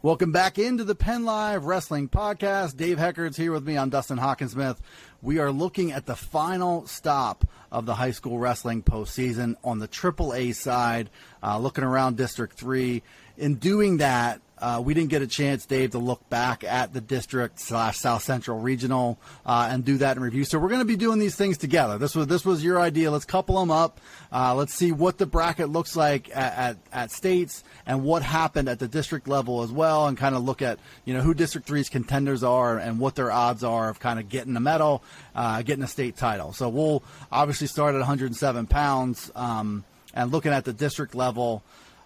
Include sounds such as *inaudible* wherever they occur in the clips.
Welcome back into the PennLive Wrestling Podcast. Dave Heckard's here with me on Dustin Hockensmith. We are looking at the final stop of the high school wrestling postseason on the AAA side, uh, looking around District 3. In doing that, uh, we didn't get a chance, Dave, to look back at the district slash South Central Regional uh, and do that in review. So we're going to be doing these things together. This was this was your idea. Let's couple them up. Uh, let's see what the bracket looks like at, at, at, states and what happened at the district level as well, and kind of look at you know who District Three's contenders are and what their odds are of kind of getting a medal, uh, getting a state title. So we'll obviously start at 107 pounds um, and looking at the district level.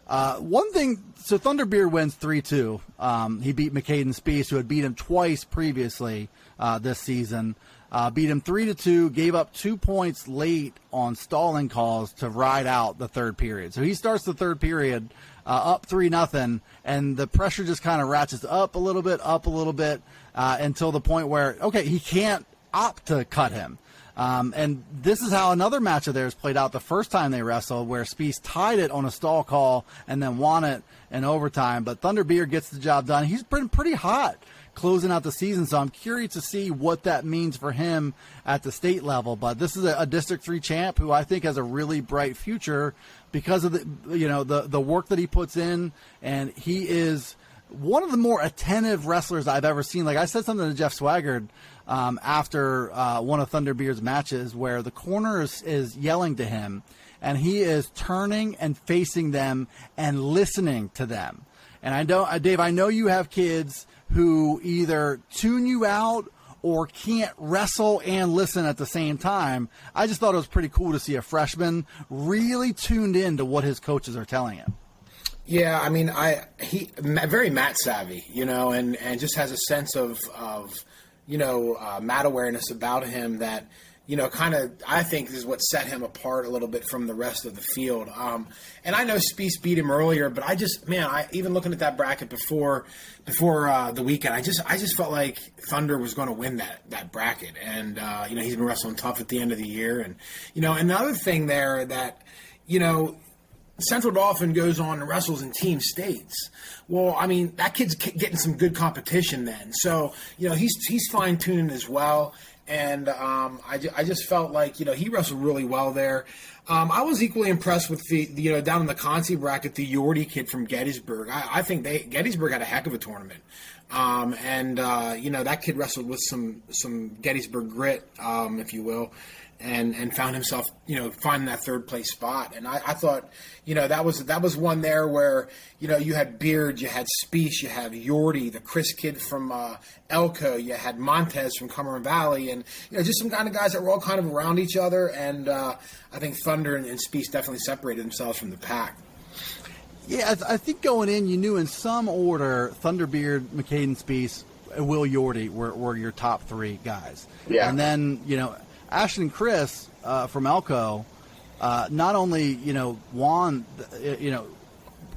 Uh, one thing, so Thunderbeard wins 3 2. Um, he beat McCaden Spees, who had beat him twice previously uh, this season. Uh, beat him 3 to 2, gave up two points late on stalling calls to ride out the third period. So he starts the third period uh, up 3 nothing, and the pressure just kind of ratchets up a little bit, up a little bit, uh, until the point where, okay, he can't opt to cut him. Um, and this is how another match of theirs played out the first time they wrestled, where Spees tied it on a stall call and then won it in overtime. But Thunderbeard gets the job done. He's been pretty hot closing out the season, so I'm curious to see what that means for him at the state level. But this is a, a District Three champ who I think has a really bright future because of the you know the the work that he puts in, and he is one of the more attentive wrestlers I've ever seen. Like I said something to Jeff Swaggart um, after uh, one of Thunderbeard's matches where the corner is, is yelling to him and he is turning and facing them and listening to them. And I know, uh, Dave, I know you have kids who either tune you out or can't wrestle and listen at the same time. I just thought it was pretty cool to see a freshman really tuned in to what his coaches are telling him. Yeah, I mean, I he very mat savvy, you know, and and just has a sense of of you know, uh, mat awareness about him that, you know, kind of I think is what set him apart a little bit from the rest of the field. Um, and I know Spees beat him earlier, but I just man, I even looking at that bracket before before uh, the weekend, I just I just felt like Thunder was going to win that that bracket. And uh, you know, he's been wrestling tough at the end of the year, and you know, another thing there that you know Central Dauphin goes on and wrestles in team states. Well, I mean, that kid's getting some good competition then. So, you know, he's he's fine tuning as well. And um, I, I just felt like, you know, he wrestled really well there. Um, I was equally impressed with the, you know, down in the Conti bracket, the Yorty kid from Gettysburg. I, I think they Gettysburg had a heck of a tournament. Um, and uh, you know that kid wrestled with some some Gettysburg grit, um, if you will and and found himself you know finding that third place spot and I, I, thought you know that was that was one there where you know you had Beard you had Spees you had Yorty the Chris kid from uh, Elco you had Montez from Cumberland Valley and you know just some kind of guys that were all kind of around each other and uh, I think Thunder and, and Spees definitely separated themselves from the pack. Yeah, I, th- I, think going in, you knew in some order Thunderbeard, McCaden Spees, Will Yorty were, were your top three guys. Yeah. And then, you know, Ashton Chris uh, from Elco, uh, not only you know won, you know,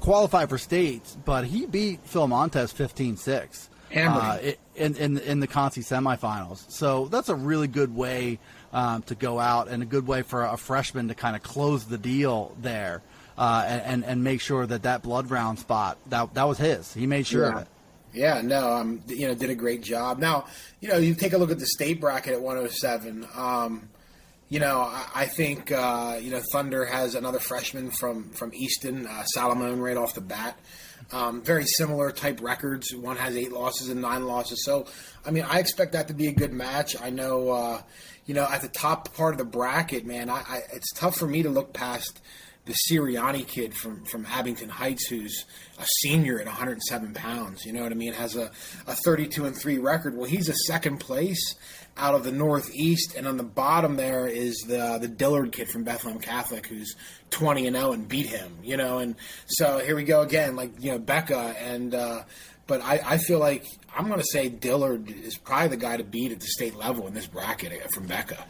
qualified for states, but he beat Phil Montez 15-6 uh, in, in in the Conti semifinals. So that's a really good way um, to go out and a good way for a freshman to kind of close the deal there. Uh, and and make sure that that blood round spot that that was his. He made sure yeah. of it. Yeah, no, um, you know, did a great job. Now, you know, you take a look at the state bracket at 107. Um, you know, I, I think uh, you know Thunder has another freshman from from Easton, uh, Salomon, right off the bat. Um, very similar type records. One has eight losses and nine losses. So, I mean, I expect that to be a good match. I know, uh, you know, at the top part of the bracket, man, I, I, it's tough for me to look past the Sirianni kid from, from Abington Heights, who's a senior at 107 pounds. You know what I mean? Has a, a 32 and three record. Well, he's a second place out of the Northeast, and on the bottom there is the the Dillard kid from Bethlehem Catholic, who's 20 and 0 and beat him. You know, and so here we go again, like you know Becca, and uh, but I, I feel like I'm going to say Dillard is probably the guy to beat at the state level in this bracket from Becca,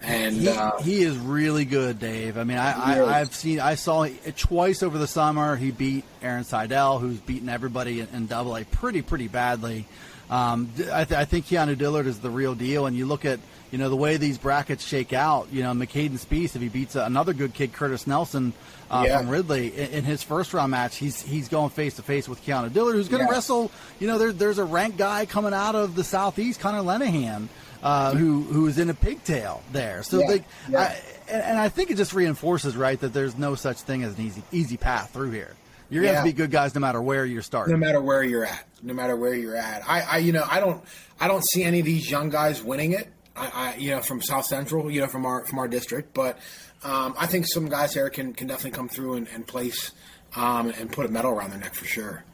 and he, uh, he is really good, Dave. I mean, I, I have seen I saw it twice over the summer. He beat Aaron Seidel, who's beaten everybody in, in Double A pretty pretty badly. Um, I, th- I, think Keanu Dillard is the real deal. And you look at you know the way these brackets shake out. You know, McCaden Spees, if he beats another good kid, Curtis Nelson uh, yeah. from Ridley in, in, his first round match, he's he's going face to face with Keanu Dillard, who's going to wrestle. You know, there, there's a ranked guy coming out of the southeast, Connor Lenahan. Uh, who who is in a pigtail there? So yeah. they, yeah. I, and, and I think it just reinforces right that there's no such thing as an easy easy path through here. You're gonna have to be good guys no matter where you're starting. No matter where you're at. No matter where you're at. I, I you know, I don't I don't see any of these young guys winning it. I, I you know, from South Central, you know, from our from our district. But um, I think some guys here can, can definitely come through and, and place um, and put a medal around their neck for sure.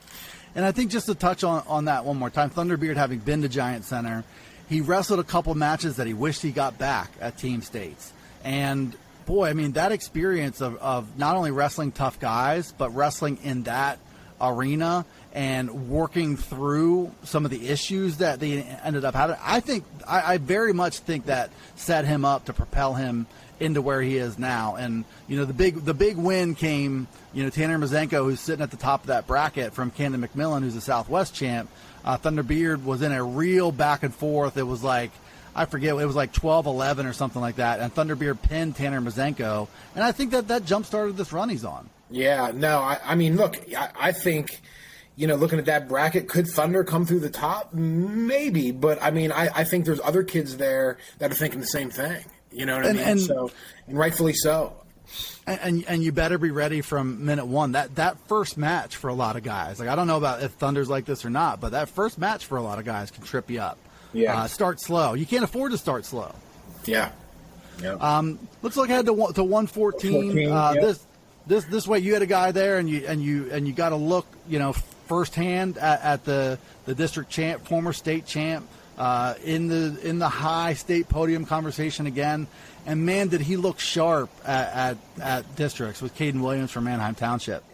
And I think just to touch on, on that one more time, Thunderbeard having been to Giant Center, he wrestled a couple matches that he wished he got back at Team States. And boy, I mean, that experience of, of not only wrestling tough guys, but wrestling in that arena and working through some of the issues that they ended up having. I think, I, I very much think that set him up to propel him into where he is now. And you know, the big the big win came. You know, Tanner Mazenko, who's sitting at the top of that bracket, from Canon-McMillan, who's a Southwest champ. Uh, Thunderbeard was in a real back and forth. It was like I forget, it was like 12 11 or something like that. And Thunderbeard pinned Tanner Mazenko. And I think that that jump started this run he's on. Yeah, no, I, I mean, look, I, I, think, you know, looking at that bracket, could Thunder come through the top? Maybe. But I mean, I, I think there's other kids there that are thinking the same thing. You know what and, I mean? And, so, and rightfully so. And, and you better be ready from minute one. That that first match for a lot of guys, like I don't know about if Thunder's like this or not, but that first match for a lot of guys can trip you up. Yeah. Uh, start slow. You can't afford to start slow. Yeah. Yeah. Um, looks like I had to to 114. uh, yep. This this this way, you had a guy there, and you and you and you got to look, you know, firsthand at, at the the district champ, former state champ, uh, in the in the high state podium conversation again. And man, did he look sharp at at, at districts with Caden Williams from Manheim Township.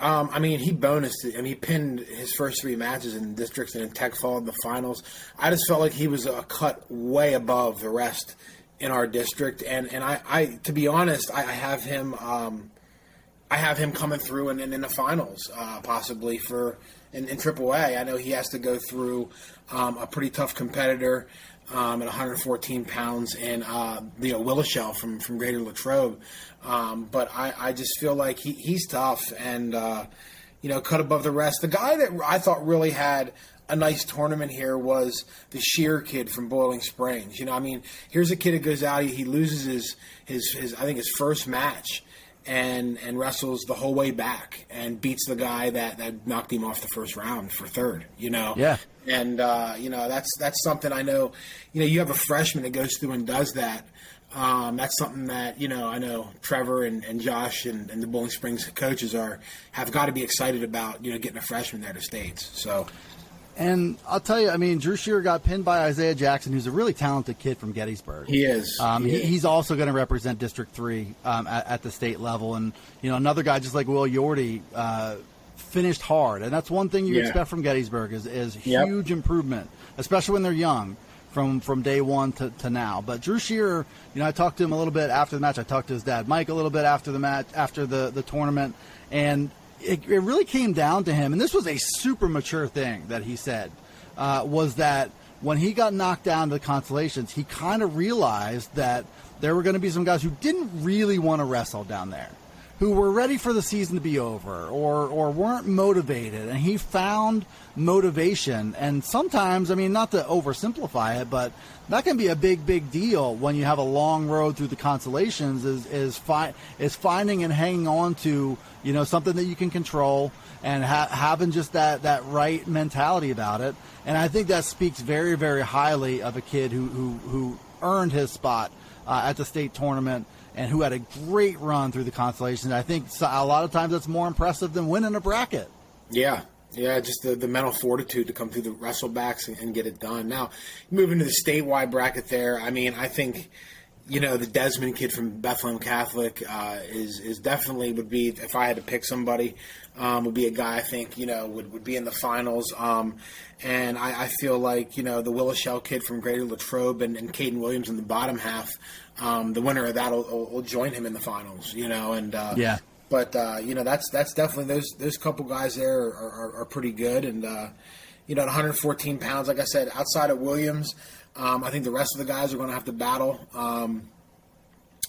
Um, I mean, he bonused it. I mean, he pinned his first three matches in districts and in Tech Fall in the finals. I just felt like he was a cut way above the rest in our district. And, and I, I to be honest, I, I have him. Um, I have him coming through and in, in, the finals, uh, possibly for in, in AAA. I know he has to go through um, a pretty tough competitor um, at 114 pounds, and uh, you know Willishell from from Greater Latrobe. Um, but I, I just feel like he, he's tough and uh, you know cut above the rest. The guy that I thought really had a nice tournament here was the Sheer kid from Boiling Springs. You know, I mean, here's a kid that goes out, he, he loses his, his his I think his first match and and wrestles the whole way back and beats the guy that, that knocked him off the first round for third. You know, yeah. And uh, you know that's that's something I know. You know, you have a freshman that goes through and does that. Um, that's something that you know I know Trevor and, and Josh and, and the Boiling Springs coaches are have got to be excited about. You know, getting a freshman there to states. So and I'll tell you, I mean, Drew Shearer got pinned by Isaiah Jackson, who's a really talented kid from Gettysburg. He is. Um, he. He's also going to represent District Three um, at, at, the state level, and you know, another guy just like Will Yorty uh, finished hard, and that's one thing you yeah. expect from Gettysburg is is yep. huge improvement, especially when they're young. From, from day one to, to now, but Drew Shearer, you know, I talked to him a little bit after the match. I talked to his dad, Mike, a little bit after the match, after the, the tournament, and it, it really came down to him. And this was a super mature thing that he said uh, was that when he got knocked down to the consolations, he kind of realized that there were going to be some guys who didn't really want to wrestle down there, who were ready for the season to be over or or weren't motivated, and he found motivation. And sometimes, I mean, not to oversimplify it, but that can be a big, big deal when you have a long road through the consolations. Is is fi- is finding and hanging on to you know something that you can control and ha- having just that that right mentality about it. And I think that speaks very, very highly of a kid who who, who earned his spot uh, at the state tournament and who had a great run through the consolations. I think a lot of times that's more impressive than winning a bracket. Yeah, yeah, just the, the mental fortitude to come through the wrestlebacks and, and get it done. Now, moving to the statewide bracket there, I mean, I think you know the Desmond kid from Bethlehem Catholic uh, is is definitely would be if I had to pick somebody um, would be a guy I think you know would, would be in the finals. Um, and I, I, feel like you know the Willishell kid from Greater Latrobe and, and Caden Williams in the bottom half. Um, the winner of that will, will, join him in the finals. You know, and uh, yeah. But uh, you know that's that's definitely those those couple guys there are, are, are pretty good and. Uh, you know, at 114 pounds, like I said, outside of Williams, um, I think the rest of the guys are going to have to battle, um,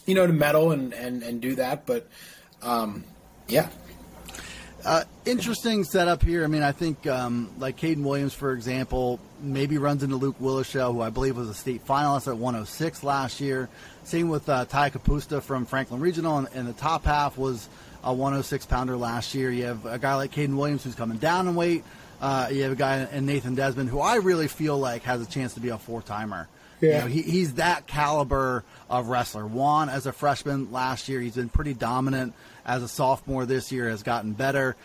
you know, to medal and, and, and do that. But um, yeah, uh, interesting setup here. I mean, I think um, like Caden Williams, for example, maybe runs into Luke Willishell, who I believe was a state finalist at 106 last year. Same with uh, Ty Capusta from Franklin Regional, and, and the top half was a 106 pounder last year. You have a guy like Caden Williams who's coming down in weight. Uh, you have a guy in Nathan Desmond who I really feel like has a chance to be a four timer. Yeah. You know, he, he's that caliber of wrestler. Juan, as a freshman last year, he's been pretty dominant as a sophomore this year has gotten better.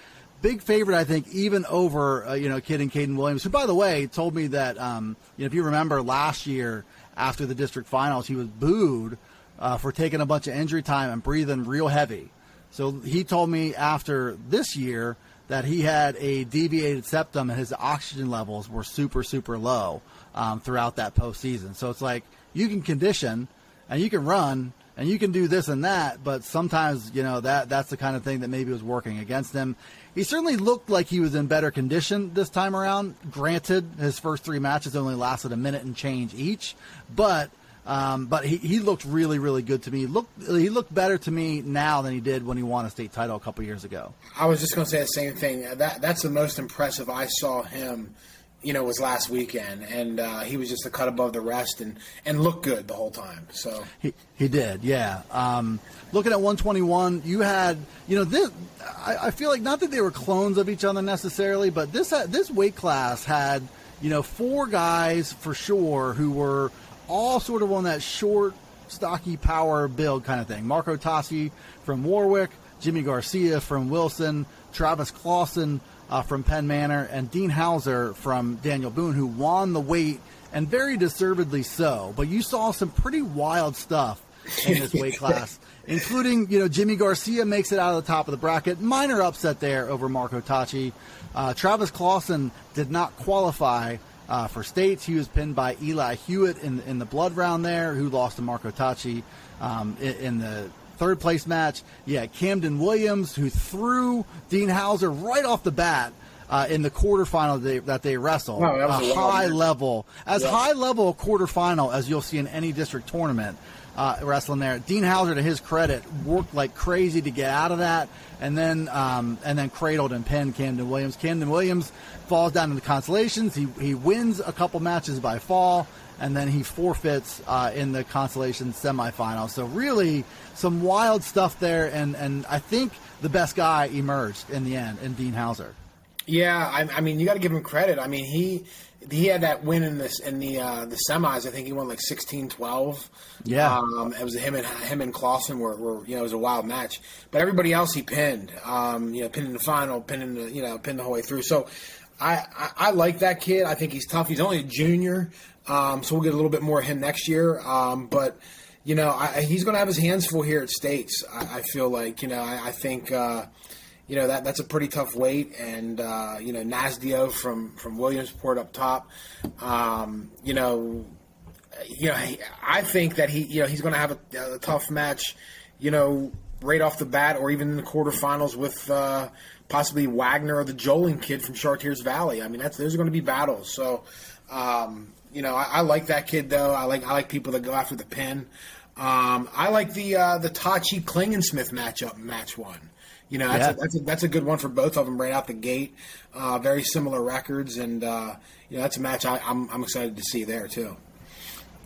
Big favorite, I think, even over uh, you know Kid and Caden Williams, who, by the way, told me that um, you know if you remember last year after the district finals, he was booed uh, for taking a bunch of injury time and breathing real heavy. So he told me after this year that he had a deviated septum and his oxygen levels were super super low um, throughout that postseason. So it's like you can condition and you can run and you can do this and that, but sometimes you know that that's the kind of thing that maybe was working against him. He certainly looked like he was in better condition this time around. Granted, his first three matches only lasted a minute and change each, but um, but he, he looked really really good to me. Look, he looked better to me now than he did when he won a state title a couple years ago. I was just going to say the same thing. That that's the most impressive I saw him you know, was last weekend, and uh, he was just a cut above the rest and, and looked good the whole time. So he he did, yeah. Um, looking at 121, you had you know this. I, I, feel like not that they were clones of each other necessarily, but this this weight class had you know four guys for sure who were all sort of on that short, stocky power build kind of thing. Marco Tassi from Warwick, Jimmy Garcia from Wilson, Travis Clausen uh, from Penn Manor, and Dean Hauser from Daniel Boone, who won the weight, and very deservedly so. But you saw some pretty wild stuff in this weight *laughs* class, including, you know, Jimmy Garcia makes it out of the top of the bracket. Minor upset there over Marco Tachi. Uh, Travis Clausen did not qualify uh, for states. He was pinned by Eli Hewitt in, in the blood round there, who lost to Marco Tachi um, in, in the third place match. Yeah, Camden Williams, who threw Dean Hauser right off the bat. Uh, in the quarterfinal they, that they wrestled, wow, a high level, as yeah. high level a quarterfinal as you'll see in any district tournament uh, wrestling there. Dean Hauser, to his credit, worked like crazy to get out of that, and then um, and then cradled and pinned Camden Williams. Camden Williams falls down in the consolations. He he wins a couple matches by fall, and then he forfeits uh, in the consolation semifinal. So really, some wild stuff there, and and I think the best guy emerged in the end in Dean Hauser. Yeah, I, I mean, you got to give him credit. I mean, he he had that win in this in the uh, the semis. I think he won like 16-12. Yeah, um, it was him and him and Clausen were, were, you know it was a wild match. But everybody else he pinned. Um, you know, pinned in the final, pinned in the, you know pinned the whole way through. So I, I, I like that kid. I think he's tough. He's only a junior, um, so we'll get a little bit more of him next year. Um, but you know, I, he's going to have his hands full here at States. I, I feel like you know, I, I think uh, you know that that's a pretty tough weight, and uh, you know, Nasdio from from Williamsport up top. Um, you know, you know, I think that he you know he's going to have a, a, tough match. You know, right off the bat, or even in the quarterfinals with. Uh, possibly Wagner or the Joling kid from Chartiers Valley. I mean, that's those are going to be battles. So, um, you know, I, I, like that kid though. I like I like people that go after the pin. Um, I like the uh, the Tachi Klingensmith matchup, match one. You know, that's, Yeah. a, that's, a, that's a good one for both of them right out the gate. Uh, very similar records, and uh, you know that's a match I, I'm, I'm excited to see there too.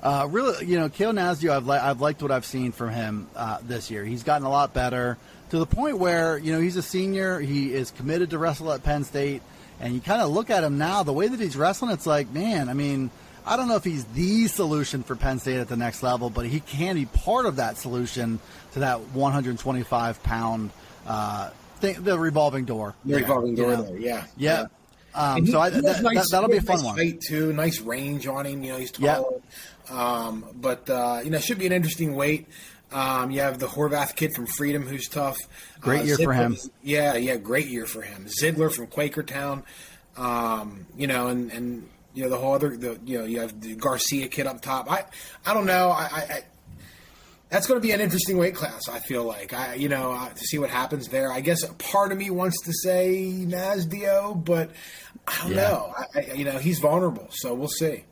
Uh, really, you know, Kale Nasio, I've, li- I've liked what I've seen from him uh, this year. He's gotten a lot better to the point where, you know, he's a senior. He is committed to wrestle at Penn State. And you kind of look at him now, the way that he's wrestling, it's like, man, I mean, I don't know if he's the solution for Penn State at the next level, but he can be part of that solution to that 125 pound uh, thing, the revolving door. The revolving door know? there, yeah. Yeah. Um, he- so I, that, nice- that, will be a fun nice one. Height too, nice range on him. You know, he's Yeah. tall. Um, but uh, you know, it should be an interesting weight. Um, you have the Horvath kid from Freedom, who's tough. Great Uh, year for him. Yeah, yeah, great year for him. Ziegler from Quakertown. Um, you know, and and you know the whole other the you know you have the Garcia kid up top. I I don't know. I. I, that's going to be an interesting weight class. I feel like I, you know, uh, to see what happens there. I guess part of me wants to say Nasdio, but I don't Yeah. know. I, you know, he's vulnerable, so we'll see.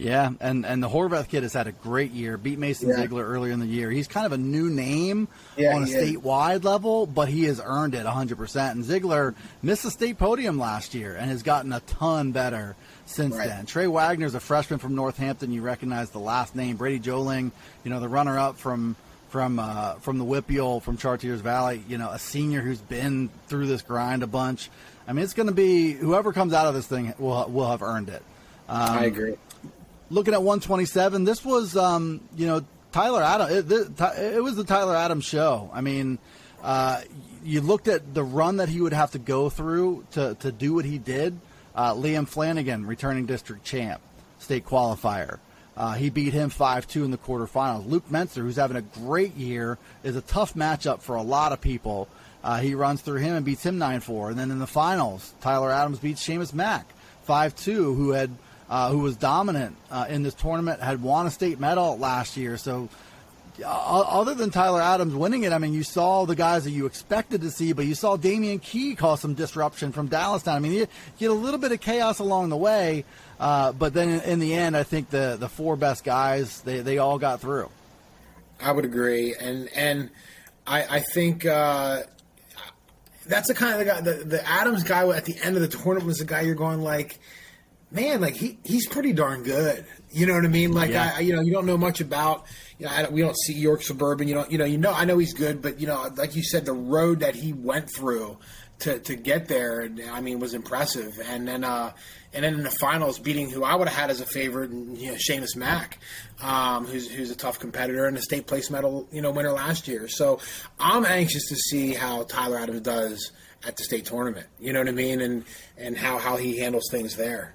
Yeah, and and the Horvath kid has had a great year. Beat Mason Yeah. Ziegler earlier in the year. He's kind of a new name Yeah, on a he is. statewide level, but he has earned it 100%. And Ziegler missed the state podium last year and has gotten a ton better since Right. then. Trey Wagner's a freshman from Northampton. You recognize the last name. Brady Joling, you know, the runner-up from from uh, from the WPIAL from Chartiers Valley. You know, a senior who's been through this grind a bunch. I mean, it's going to be whoever comes out of this thing will will have earned it. Um, I agree. Looking at 127 this was um, you know tyler adams it, it was the tyler adams show. I mean uh, you looked at the run that he would have to go through to, to do what he did. Uh, liam flanagan returning district champ state qualifier. Uh, he beat him 5-2 in the quarterfinals. Luke menzer who's having a great year is a tough matchup for a lot of people. Uh, he runs through him and beats him 9-4 and then in the finals tyler adams beats Seamus mack 5-2 who had uh, who was dominant uh, in this tournament, had won a state medal last year. So, uh, other than Tyler Adams winning it, I mean, you saw the guys that you expected to see, but you saw Damian Key cause some disruption from Dallastown. I mean, you get a little bit of chaos along the way, uh, but then in, in the end, I think the the four best guys they, they all got through. I would agree, and and I, I think uh, that's the kind of the guy. The, the Adams guy at the end of the tournament was the guy you're going like, man, like he he's pretty darn good. You know what I mean? Like Yeah. I, you know, you don't know much about. You know, I don't, we don't see York Suburban. You don't, you know, you know. I know he's good, but you know, like you said, the road that he went through to, to get there, I mean, was impressive. And then, uh, and then in the finals, beating who I would have had as a favorite, you know, Seamus Mack, um, who's who's a tough competitor and a state place medal, you know, winner last year. So I'm anxious to see how Tyler Adams does at the state tournament. You know what I mean? And and how how he handles things there.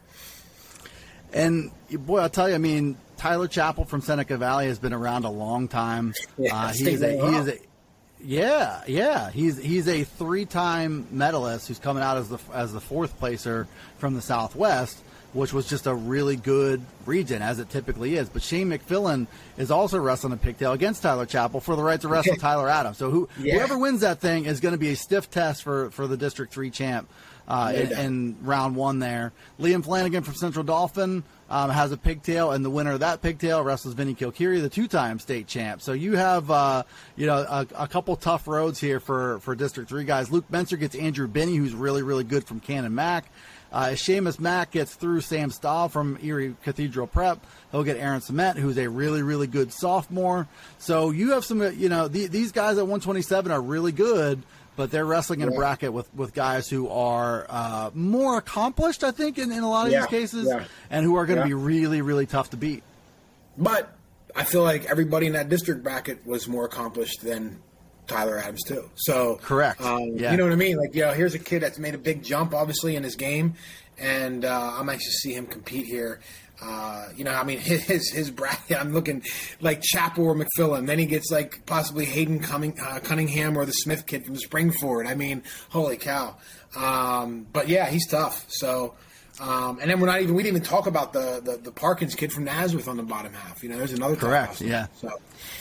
And boy, I'll tell you, I mean, Tyler Chappell from Seneca Valley has been around a long time. *laughs* Yeah, uh, he is a, he is a yeah, yeah. He's he's a three-time medalist who's coming out as the as the fourth placer from the Southwest, which was just a really good region as it typically is. But Shane McFillan is also wrestling a pigtail against Tyler Chappell for the right to wrestle *laughs* Tyler Adams. So who Yeah. whoever wins that thing is going to be a stiff test for for the District Three champ uh, No in, in round one there. Liam Flanagan from Central Dauphin um, has a pigtail, and the winner of that pigtail wrestles Vinny Kilkiri, the two-time state champ. So you have, uh, you know, a, a couple tough roads here for, for District 3 guys. Luke Benser gets Andrew Binney, who's really, really good from Canon-Mac. Uh, if Seamus Mack gets through Sam Stahl from Erie Cathedral Prep. He'll get Aaron Cement, who's a really, really good sophomore. So you have some, uh, you know, the, these guys at 127 are really good, but they're wrestling in a bracket with, with guys who are uh, more accomplished, I think, in, in a lot of Yeah, these cases, yeah. and who are going to Yeah. be really, really tough to beat. But I feel like everybody in that district bracket was more accomplished than Tyler Adams too. So Correct. Um, Yeah. You know what I mean? Like, you know, here's a kid that's made a big jump, obviously, in his game, and uh, I'm anxious to see him compete here. Uh, you know, I mean, *laughs* his his bracket. *laughs* I'm looking like Chappell or McFillin. Then he gets like possibly Hayden Cumming, uh, Cunningham or the Smith kid from Springford. I mean, holy cow! Um, but yeah, he's tough. So. Um, and then we're not even we didn't even talk about the, the the Parkins kid from Nazareth on the bottom half. You know, there's another Correct, yeah. So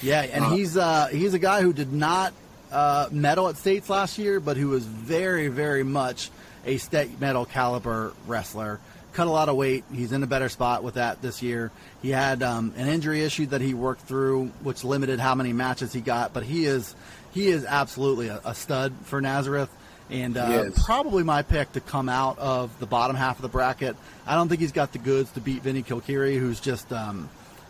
Yeah, and Uh, he's uh, he's a guy who did not uh, medal at states last year, but who was very, very much a state medal caliber wrestler. Cut a lot of weight. He's in a better spot with that this year. He had um, an injury issue that he worked through, which limited how many matches he got. But he is he is absolutely a, a stud for Nazareth and uh, probably my pick to come out of the bottom half of the bracket. I don't think he's got the goods to beat Vinny Kilkiri, who's just, um,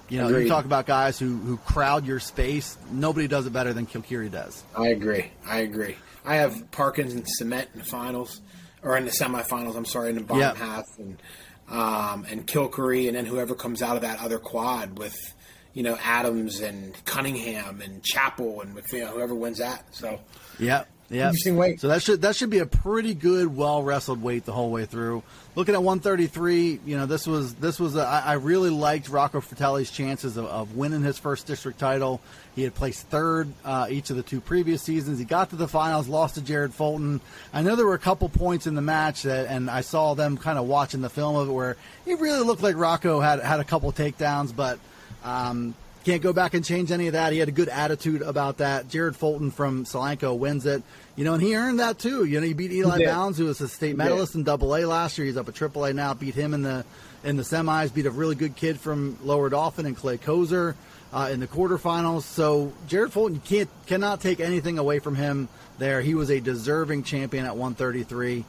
you know, Agreed. you talk about guys who, who crowd your space. Nobody does it better than Kilkiri does. I agree. I agree. I have Parkins and Cement in the finals, or in the semifinals. I'm sorry, in the bottom yep. half, and um, and Kilkiri, and then whoever comes out of that other quad with you know Adams and Cunningham and Chappell and you know, whoever wins that. So yeah, yeah. Interesting weight. So that should that should be a pretty good, well wrestled weight the whole way through. Looking at 133, you know, this was this was a, I really liked Rocco Fratelli's chances of, of, winning his first district title. He had placed third uh, each of the two previous seasons. He got to the finals, lost to Jared Fulton. I know there were a couple points in the match that, and I saw them kind of watching the film of it where it really looked like Rocco had had a couple takedowns, but. Um, can't go back and change any of that. He had a good attitude about that. Jared Fulton from Solanco wins it. You know, and he earned that too. You know, he beat Eli yeah. Bounds, who was a state medalist yeah. in Double A last year. He's up at Triple A now. Beat him in the in the semis. Beat a really good kid from Lower Dauphin and Clay Kozer uh, in the quarterfinals. So Jared Fulton, you can't cannot take anything away from him there. He was a deserving champion at 133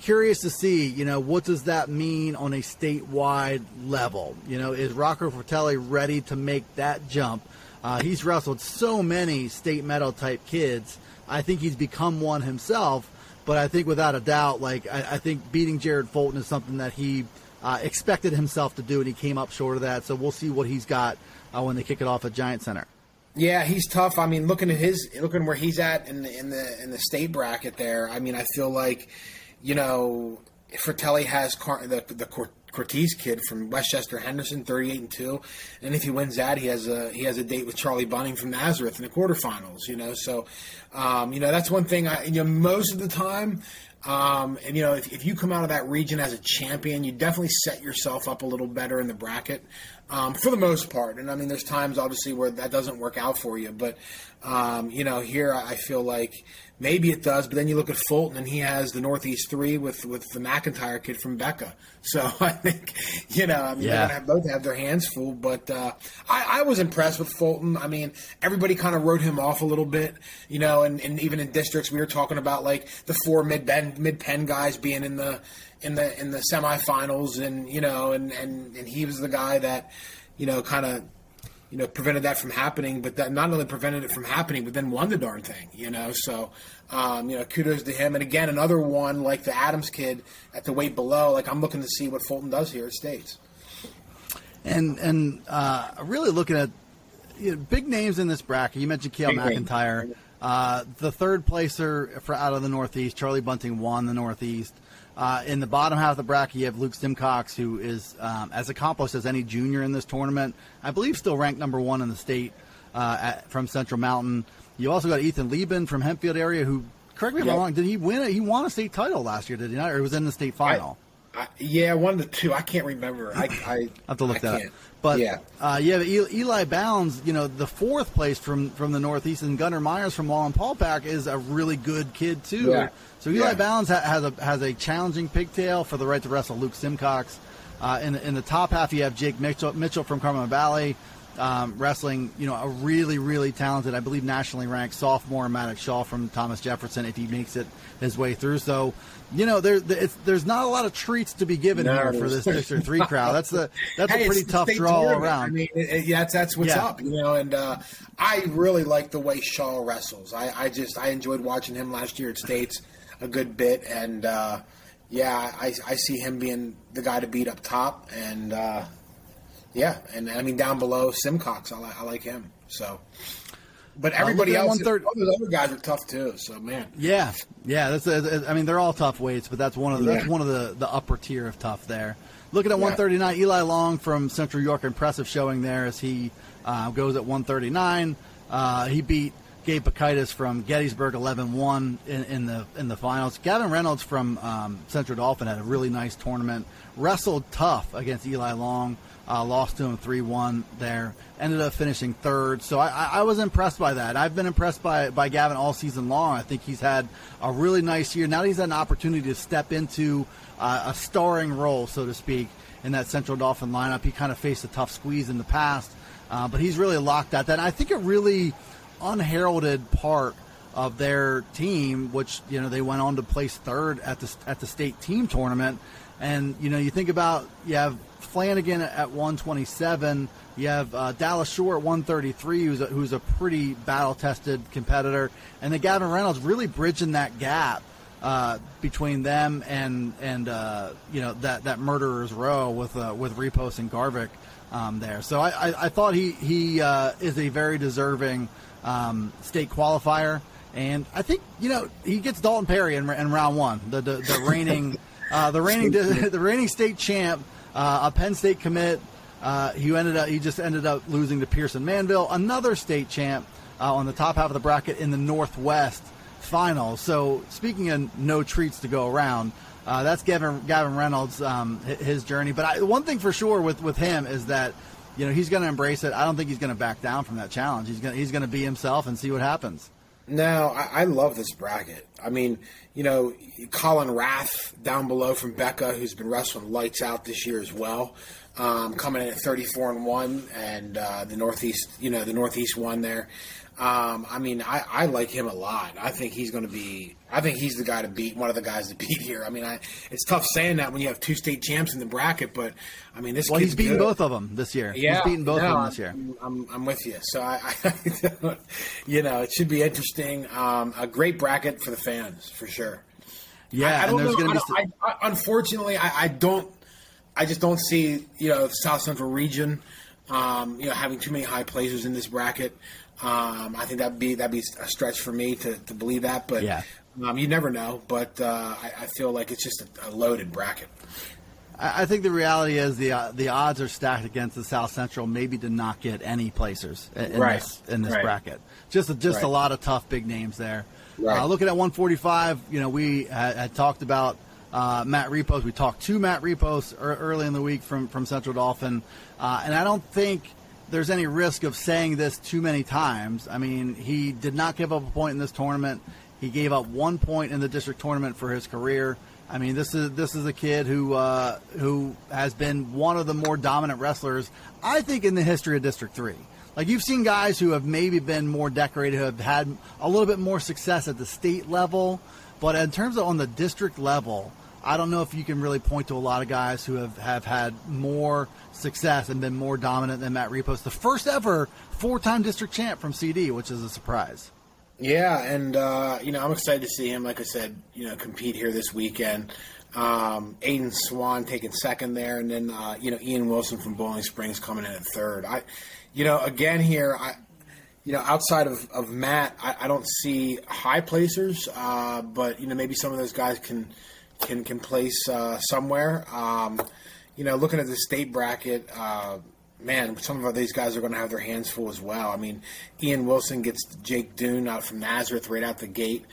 curious to see, you know, what does that mean on a statewide level? You know, is Rocco Fratelli ready to make that jump? Uh, he's wrestled so many state medal type kids. I think he's become one himself. But I think without a doubt, like I, I think beating Jared Fulton is something that he uh, expected himself to do, and he came up short of that. So we'll see what he's got uh, when they kick it off at Giant Center. Yeah, he's tough. I mean, looking at his, looking where he's at in the in the in the state bracket there. I mean, I feel like you know, Fratelli has Car- the the Cortez kid from Westchester Henderson, thirty-eight and two, and if he wins that, he has a he has a date with Charlie Bunning from Nazareth in the quarterfinals. You know, so um, you know that's one thing. I you know most of the time. Um, and you know, if, if you come out of that region as a champion, you definitely set yourself up a little better in the bracket um, for the most part. And I mean, there's times obviously where that doesn't work out for you, but um, you know, here I feel like maybe it does. But then you look at Fulton, and he has the Northeast three with with the McIntyre kid from Becca. *laughs* So I think you know, I mean, yeah. they're gonna have, both have their hands full. But uh, I, I, was impressed with Fulton. I mean, everybody kind of wrote him off a little bit, you know, and, and even in districts we were talking about like the four mid mid Penn guys being in the in the in the semifinals, and you know, and and and he was the guy that you know kind of you know, prevented that from happening, but that not only prevented it from happening, but then won the darn thing, you know. So, um, you know, kudos to him. And again, another one like the Adams kid at the weight below. Like I'm looking to see what Fulton does here at States. And and uh, really looking at you know, big names in this bracket. You mentioned Kale McIntyre, uh, the third placer for out of the Northeast. Charlie Bunting won the Northeast. Uh, in the bottom half of the bracket, you have Luke Simcox, who is um, as accomplished as any junior in this tournament. I believe still ranked number one in the state uh, at, from Central Mountain. You also got Ethan Lieben from Hempfield area, who, correct me if yep. I'm wrong, did he win it? He won a state title last year, did he not? Or was in the state final? I, I, yeah, one of the two. I can't remember. I, I *laughs* have to look I that can't. up. But yeah, uh, yeah, Eli Bounds, you know, the fourth place from from the Northeast, and Gunnar Myers from Wallenpaupack is a really good kid too. Yeah. So Eli yeah. Bounds ha- has a has a challenging pigtail for the right to wrestle Luke Simcox. Uh, in, in the top half, you have Jake Mitchell, Mitchell from Cumberland Valley um, wrestling, you know, a really, really talented, I believe, nationally ranked sophomore Maddox Shaw from Thomas Jefferson if he makes it his way through. So, you know, there, there's not a lot of treats to be given no. here for this District Three crowd. That's the that's hey, a pretty tough draw all around. I mean, it, yeah, that's, that's what's yeah. up, you know. And uh, I really like the way Shaw wrestles. I, I just I enjoyed watching him last year at States a good bit, and uh, yeah, I, I see him being the guy to beat up top, and uh, yeah, and I mean down below Simcox, I, li- I like him. So, but everybody else, one third, all those other guys are tough too. So man, yeah, yeah. That's a, I mean they're all tough weights, but that's one of the, yeah. that's one of the the upper tier of tough there. Looking at yeah. 139, Eli Long from Central York, impressive showing there as he uh, goes at 139. Uh, he beat Gabe Bakaitis from Gettysburg 11-1 in, in, the in the finals. Gavin Reynolds from um, Central Dauphin had a really nice tournament. Wrestled tough against Eli Long. Uh, lost to him 3-1 there. Ended up finishing third. So I, I, was impressed by that. I've been impressed by, by Gavin all season long. I think he's had a really nice year. Now he's had an opportunity to step into uh, a starring role, so to speak, in that Central Dauphin lineup. He kind of faced a tough squeeze in the past, uh, but he's really locked at that. And I think it really – unheralded part of their team, which you know they went on to place third at the at the state team tournament. And you know you think about you have Flanagan at 127, you have uh, Dallas Shore at 133, who's a, who's a pretty battle tested competitor, and then Gavin Reynolds really bridging that gap. Uh, between them and and uh, you know that that murderers row with uh, with Repos and Garvik um, there, so I, I, I, thought he he uh, is a very deserving um, state qualifier. And I think you know he gets Dalton Perry in, in round one, the the, the reigning *laughs* uh, the reigning *laughs* the reigning state champ, uh, a Penn State commit. Uh, he ended up he just ended up losing to Pearson Manville, another state champ uh, on the top half of the bracket in the Northwest final. So speaking of no treats to go around, uh, that's Gavin Gavin Reynolds um, his journey. But I, one thing for sure with with him is that you know he's going to embrace it. I don't think he's going to back down from that challenge. He's going he's going to be himself and see what happens. No, I, I, love this bracket. I mean, you know, Colin Rath down below from Becca, who's been wrestling lights out this year as well, um, coming in at 34 and one, and uh, the Northeast, you know, the Northeast one there. Um, I mean, I, I, like him a lot. I think he's going to be. I think he's the guy to beat. One of the guys to beat here. I mean, I, it's tough saying that when you have two state champs in the bracket, but I mean, this. Well, he's beaten good. both of them this year. Yeah, he's beaten both no, of them this year. I'm, I'm, I'm with you. So I, I *laughs* you know, it should be interesting. Um, a great bracket for the fans for sure. Yeah, I, I and there's going to be. St- unfortunately, I, don't. I just don't see you know South Central region. Um, you know, having too many high placers in this bracket. Um, I think that'd be that'd be a stretch for me to, to believe that, but yeah. um, you never know. But uh, I, I, feel like it's just a, a, loaded bracket. I think the reality is the uh, the odds are stacked against the South Central, maybe to not get any placers in, in right. this in this right. bracket. Just a, just right. a lot of tough big names there. Right. Uh, looking at 145, you know, we had, had talked about uh, Matt Repos. We talked to Matt Repos early in the week from from Central Dauphin. uh, and I don't think there's any risk of saying this too many times. I mean, he did not give up a point in this tournament. He gave up one point in the district tournament for his career. I mean, this is this is a kid who uh, who has been one of the more dominant wrestlers, I think, in the history of District Three. Like you've seen guys who have maybe been more decorated, who have had a little bit more success at the state level, but in terms of on the district level, I don't know if you can really point to a lot of guys who have, have had more success and been more dominant than Matt Repos, the first ever four time district champ from CD, which is a surprise. Yeah, and uh, you know I'm excited to see him. Like I said, you know, compete here this weekend. Um, Aiden Swan taking second there, and then uh, you know Ian Wilson from Boiling Springs coming in at third. I, you know, again here, I, you know, outside of, of Matt, I, I don't see high placers, uh, but you know maybe some of those guys can can can place uh, somewhere. Um, you know, looking at the state bracket, uh, man, some of these guys are going to have their hands full as well. I mean, Ian Wilson gets Jake Dune out from Nazareth right out the gate.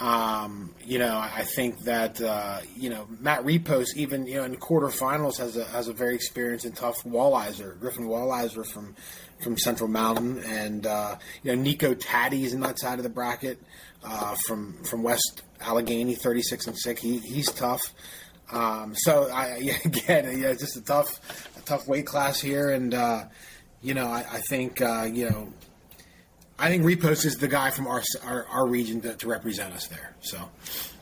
Um, you know, I think that uh, you know Matt Repos, even you know in quarterfinals, has a has a very experienced and tough Wallizer, Griffin Wallizer from from Central Mountain, and uh, you know Nico Taddy is in that side of the bracket uh, from from West Allegheny, thirty six and six. He, he's tough. Um, so I, *laughs* again, yeah, just a tough, a tough weight class here, and uh, you know, I, I think uh, you know, I think Repos is the guy from our our, our region to, to, represent us there. So.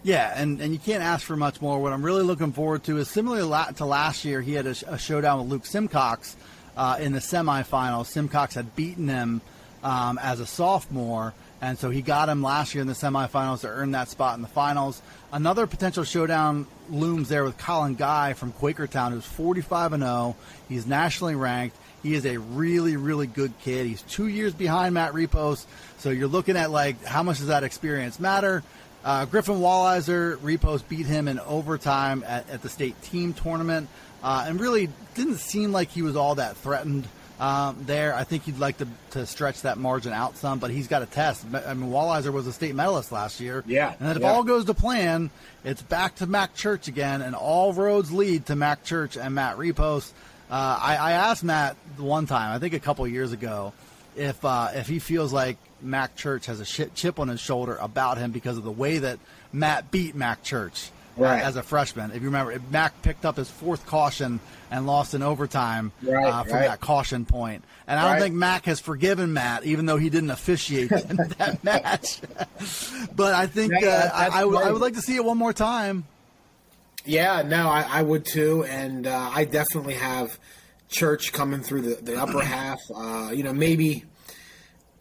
Yeah, and, and you can't ask for much more. What I'm really looking forward to is similar to last year, he had a, a showdown with Luke Simcox uh, in the semifinals. Simcox had beaten him um, as a sophomore, and so he got him last year in the semifinals to earn that spot in the finals. Another potential showdown looms there with Colin Guy from Quakertown, who's 45 and 0. He's nationally ranked. He is a really, really good kid. He's two years behind Matt Repos, so you're looking at like how much does that experience matter? Uh, Griffin Wallizer, Repos beat him in overtime at, at the state team tournament, uh, and really didn't seem like he was all that threatened um, there. I think he'd like to, to stretch that margin out some, but he's got a test. I mean, Walliser was a state medalist last year. Yeah. And if yeah. all goes to plan, it's back to Mac Church again, and all roads lead to Mac Church and Matt Repos. Uh, I, I, asked Matt one time, I think a couple years ago, if uh, if he feels like Mac Church has a shit chip on his shoulder about him because of the way that Matt beat Mac Church right. as a freshman. If you remember, Mac picked up his fourth caution and lost in overtime right, uh, from right. that caution point. And I don't think Mac has forgiven Matt, even though he didn't officiate *laughs* that match. *laughs* but I think Yeah, uh, I, I, would- I would like to see it one more time. Yeah, no, I, I would too, and uh, I definitely have Church coming through the, the upper *clears throat* half. Uh, you know, maybe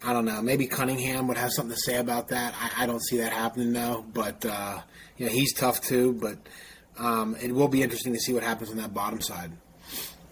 I don't know, maybe Cunningham would have something to say about that. I, I don't see that happening though, but uh, you know, he's tough too. But um, it will be interesting to see what happens on that bottom side.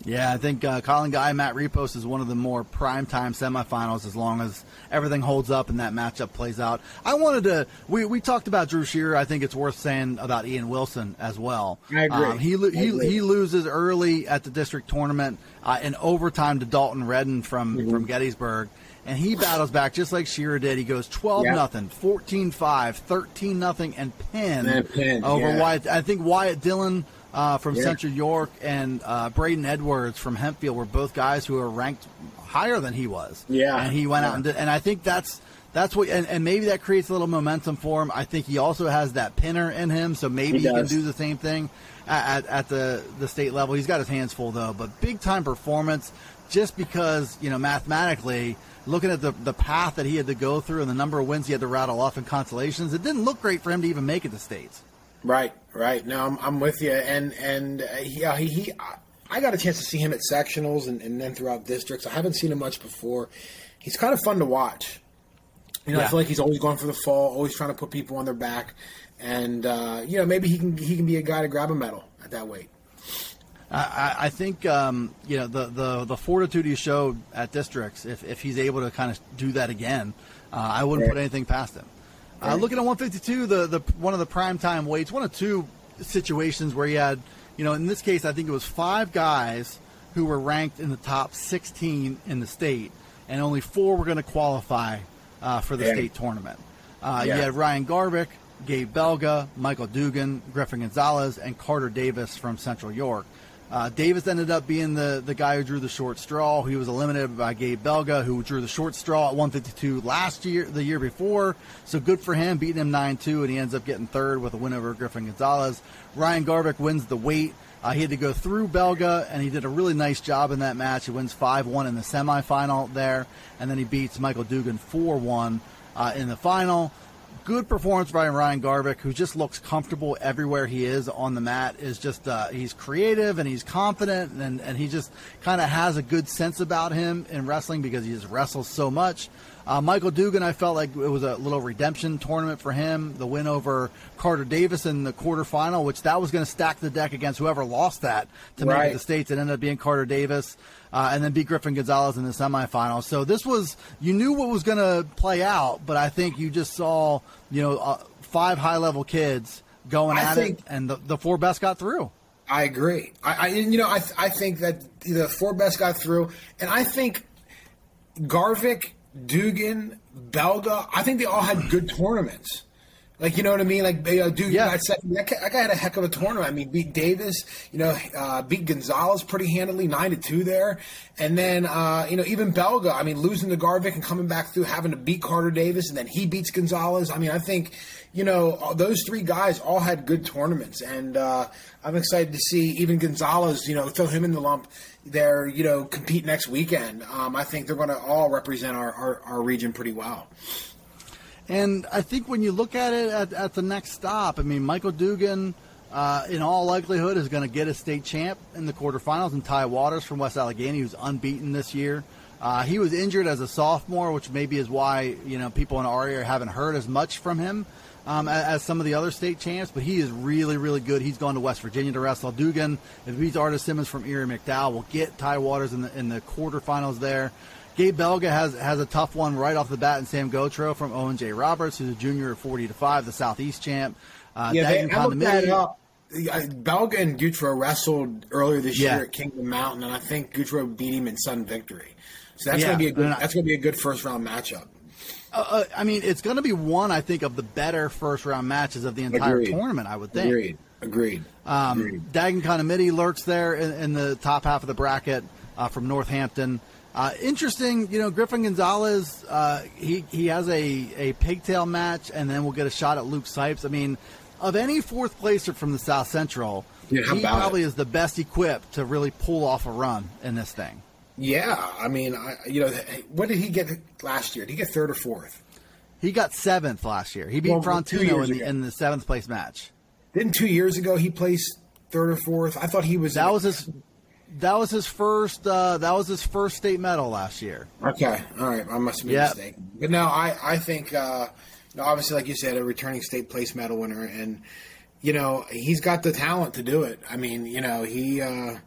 Yeah, I think uh, Colin Guy, Matt Repos is one of the more prime primetime semifinals as long as everything holds up and that matchup plays out. I wanted to, we, we talked about Drew Shearer. I think it's worth saying about Ian Wilson as well. I agree. Um, he, lo- I he, agree. he loses early at the district tournament uh, in overtime to Dalton Redden from, Mm-hmm. from Gettysburg. And he battles back just like Shearer did. He goes 12 Yeah. nothing, 14 5, 13 nothing, and pin And over yeah. Wyatt. I think Wyatt Dillon uh, from Yeah. Central York and uh, Braden Edwards from Hempfield were both guys who were ranked higher than he was. Yeah. and he went out and did, and I think that's that's what and, and maybe that creates a little momentum for him. I think he also has that pinner in him, so maybe He he, can do the same thing at, at, at the the state level. He's got his hands full though, but big time performance just because you know mathematically. Looking at the, the path that he had to go through and the number of wins he had to rattle off in consolations, it didn't look great for him to even make it to states. Right, right. No, I'm, I'm with you. And and uh, yeah, he, he I- I got a chance to see him at sectionals and, and then throughout districts. I haven't seen him much before. He's kind of fun to watch. You know, I feel like he's always going for the fall, always trying to put people on their back, and uh, you know maybe he can he can be a guy to grab a medal at that weight. I, I- think um, you know the, the the fortitude he showed at districts. If, if he's able to kind of do that again, uh, I wouldn't put anything past him. Uh, looking at 152, the the one of the prime time weights, one of two situations where he had, you know, in this case, I think it was five guys who were ranked in the top 16 in the state, and only four were going to qualify uh, for the Yeah. state tournament. Uh, Yeah. You had Ryan Garvick, Gabe Belga, Michael Dugan, Griffin Gonzalez, and Carter Davis from Central York. Uh, Davis ended up being the, the guy who drew the short straw. He was eliminated by Gabe Belga, who drew the short straw at 152 last year, the year before. So good for him, beating him 9-2, and he ends up getting third with a win over Griffin Gonzalez. Ryan Garvick wins the weight. Uh, he had to go through Belga, and he did a really nice job in that match. He wins 5-1 in the semifinal there, and then he beats Michael Dugan 4-1 uh, in the final good performance by Ryan Garvick, who just looks comfortable everywhere he is on the mat. Is just uh, he's creative and he's confident, and, and he just kind of has a good sense about him in wrestling because he just wrestles so much. Uh, Michael Dugan, I felt like it was a little redemption tournament for him. The win over Carter Davis in the quarterfinal, which that was going to stack the deck against whoever lost that to make it Right. to states. It ended up being Carter Davis, uh, and then beat Griffin Gonzalez in the semifinal. So this was you knew what was going to play out, but I think you just saw you know uh, five high level kids going I at think- it, and the, the four best got through. I agree. I, I you know I, I think that the four best got through, and I think Garvick, Dugan, Belga. I think they all had good tournaments. Like you know what I mean? Like know, Dugan Yeah. got. That guy, that guy had a heck of a tournament. I mean, beat Davis. You know, uh, beat Gonzalez pretty handily, nine to two there. And then uh, you know even Belga. I mean, losing to Garvick and coming back through having to beat Carter Davis, and then he beats Gonzalez. I mean, I think you know those three guys all had good tournaments, and uh, I'm excited to see even Gonzalez. You know, throw him in the lump there. You know, compete next weekend. Um, I think they're going to all represent our, our, our region pretty well. And I think when you look at it at, at the next stop, I mean, Michael Dugan, uh, in all likelihood, is going to get a state champ in the quarterfinals. And Ty Waters from West Allegheny, who's unbeaten this year. Uh, he was injured as a sophomore, which maybe is why you know people in our area haven't heard as much from him um, as, as some of the other state champs. But he is really, really good. He's gone to West Virginia to wrestle. Dugan, if beats Artis Simmons from Erie McDowell, will get Ty Waters in the in the quarterfinals there. Gabe Belga has has a tough one right off the bat, and Sam Gotro from Owen J. Roberts, who's a junior at 40 to five, the Southeast champ. Uh, Yeah, they, I looked that up. Belga and Gutro wrestled earlier this Yeah. year at Kingdom Mountain, and I think Gutro beat him in sudden victory. So that's Yeah, gonna be a good. That's gonna be a good first round matchup. Uh, I mean, it's going to be one, I think, of the better first round matches of the entire Agreed. tournament. I would think. Agreed. Agreed. Um, Agreed. Lurks there in, in the top half of the bracket uh, from Northampton. Uh, interesting, you know, Griffin Gonzalez. Uh, he he has a, a pigtail match, and then we'll get a shot at Luke Sipes. I mean, of any fourth placer from the South Central, Yeah, he probably it? is the best equipped to really pull off a run in this thing. Yeah, I mean, I, you know, what did he get last year? Did he get third or fourth? He got seventh last year. He beat Well, Frontino in the, in the seventh place match. Didn't two years ago he placed third or fourth? I thought he was. That was his. That was his first. Uh, that was his first state medal last year. Okay, all right. I must have been Yeah. mistaken. But no, I I think uh, obviously, like you said, a returning state place medal winner, and you know he's got the talent to do it. I mean, you know he. Uh,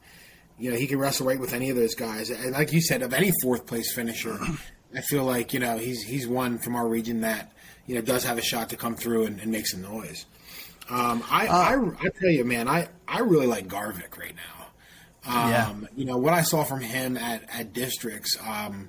you know he can wrestle right with any of those guys, and like you said, of any fourth place finisher, *clears throat* I feel like you know he's he's one from our region that you know does have a shot to come through and, and make some noise. Um, I, I I tell you, man, I I really like Garvick right now. Um, Yeah. You know what I saw from him at at districts. Um,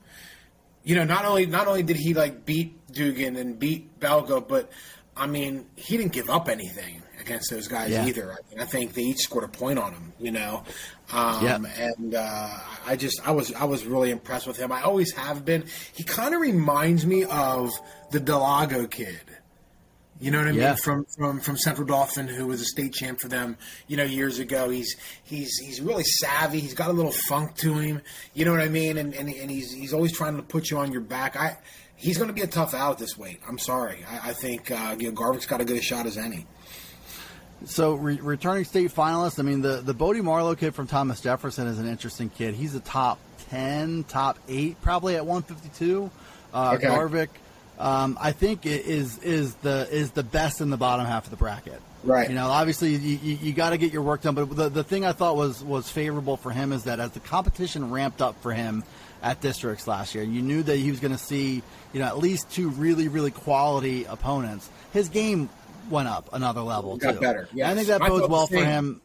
you know, not only not only did he like beat Dugan and beat Belga, but I mean, he didn't give up anything against those guys Yeah. either. I, mean, I think they each scored a point on him. You know, um, Yeah. and uh, I just I was I was really impressed with him. I always have been. He kind of reminds me of the Delago kid. You know what I Yeah. mean? From from from Central Dauphin, who was a state champ for them, you know, years ago. He's he's he's really savvy. He's got a little funk to him. You know what I mean? And and, and he's he's always trying to put you on your back. I he's going to be a tough out this weight. I'm sorry. I, I think uh, you know Garvick's got as good a shot as any. So re- returning state finalist. I mean, the the Bodie Marlowe kid from Thomas Jefferson is an interesting kid. He's a top ten, top eight, probably at 152. Uh, Okay. Garvick, um, I think is is the is the best in the bottom half of the bracket. Right. You know, obviously you, you, you got to get your work done. But the the thing I thought was was favorable for him is that as the competition ramped up for him at districts last year, you knew that he was going to see you know at least two really really quality opponents. His game went up another level Got too. better, yes. I think that bodes well for him.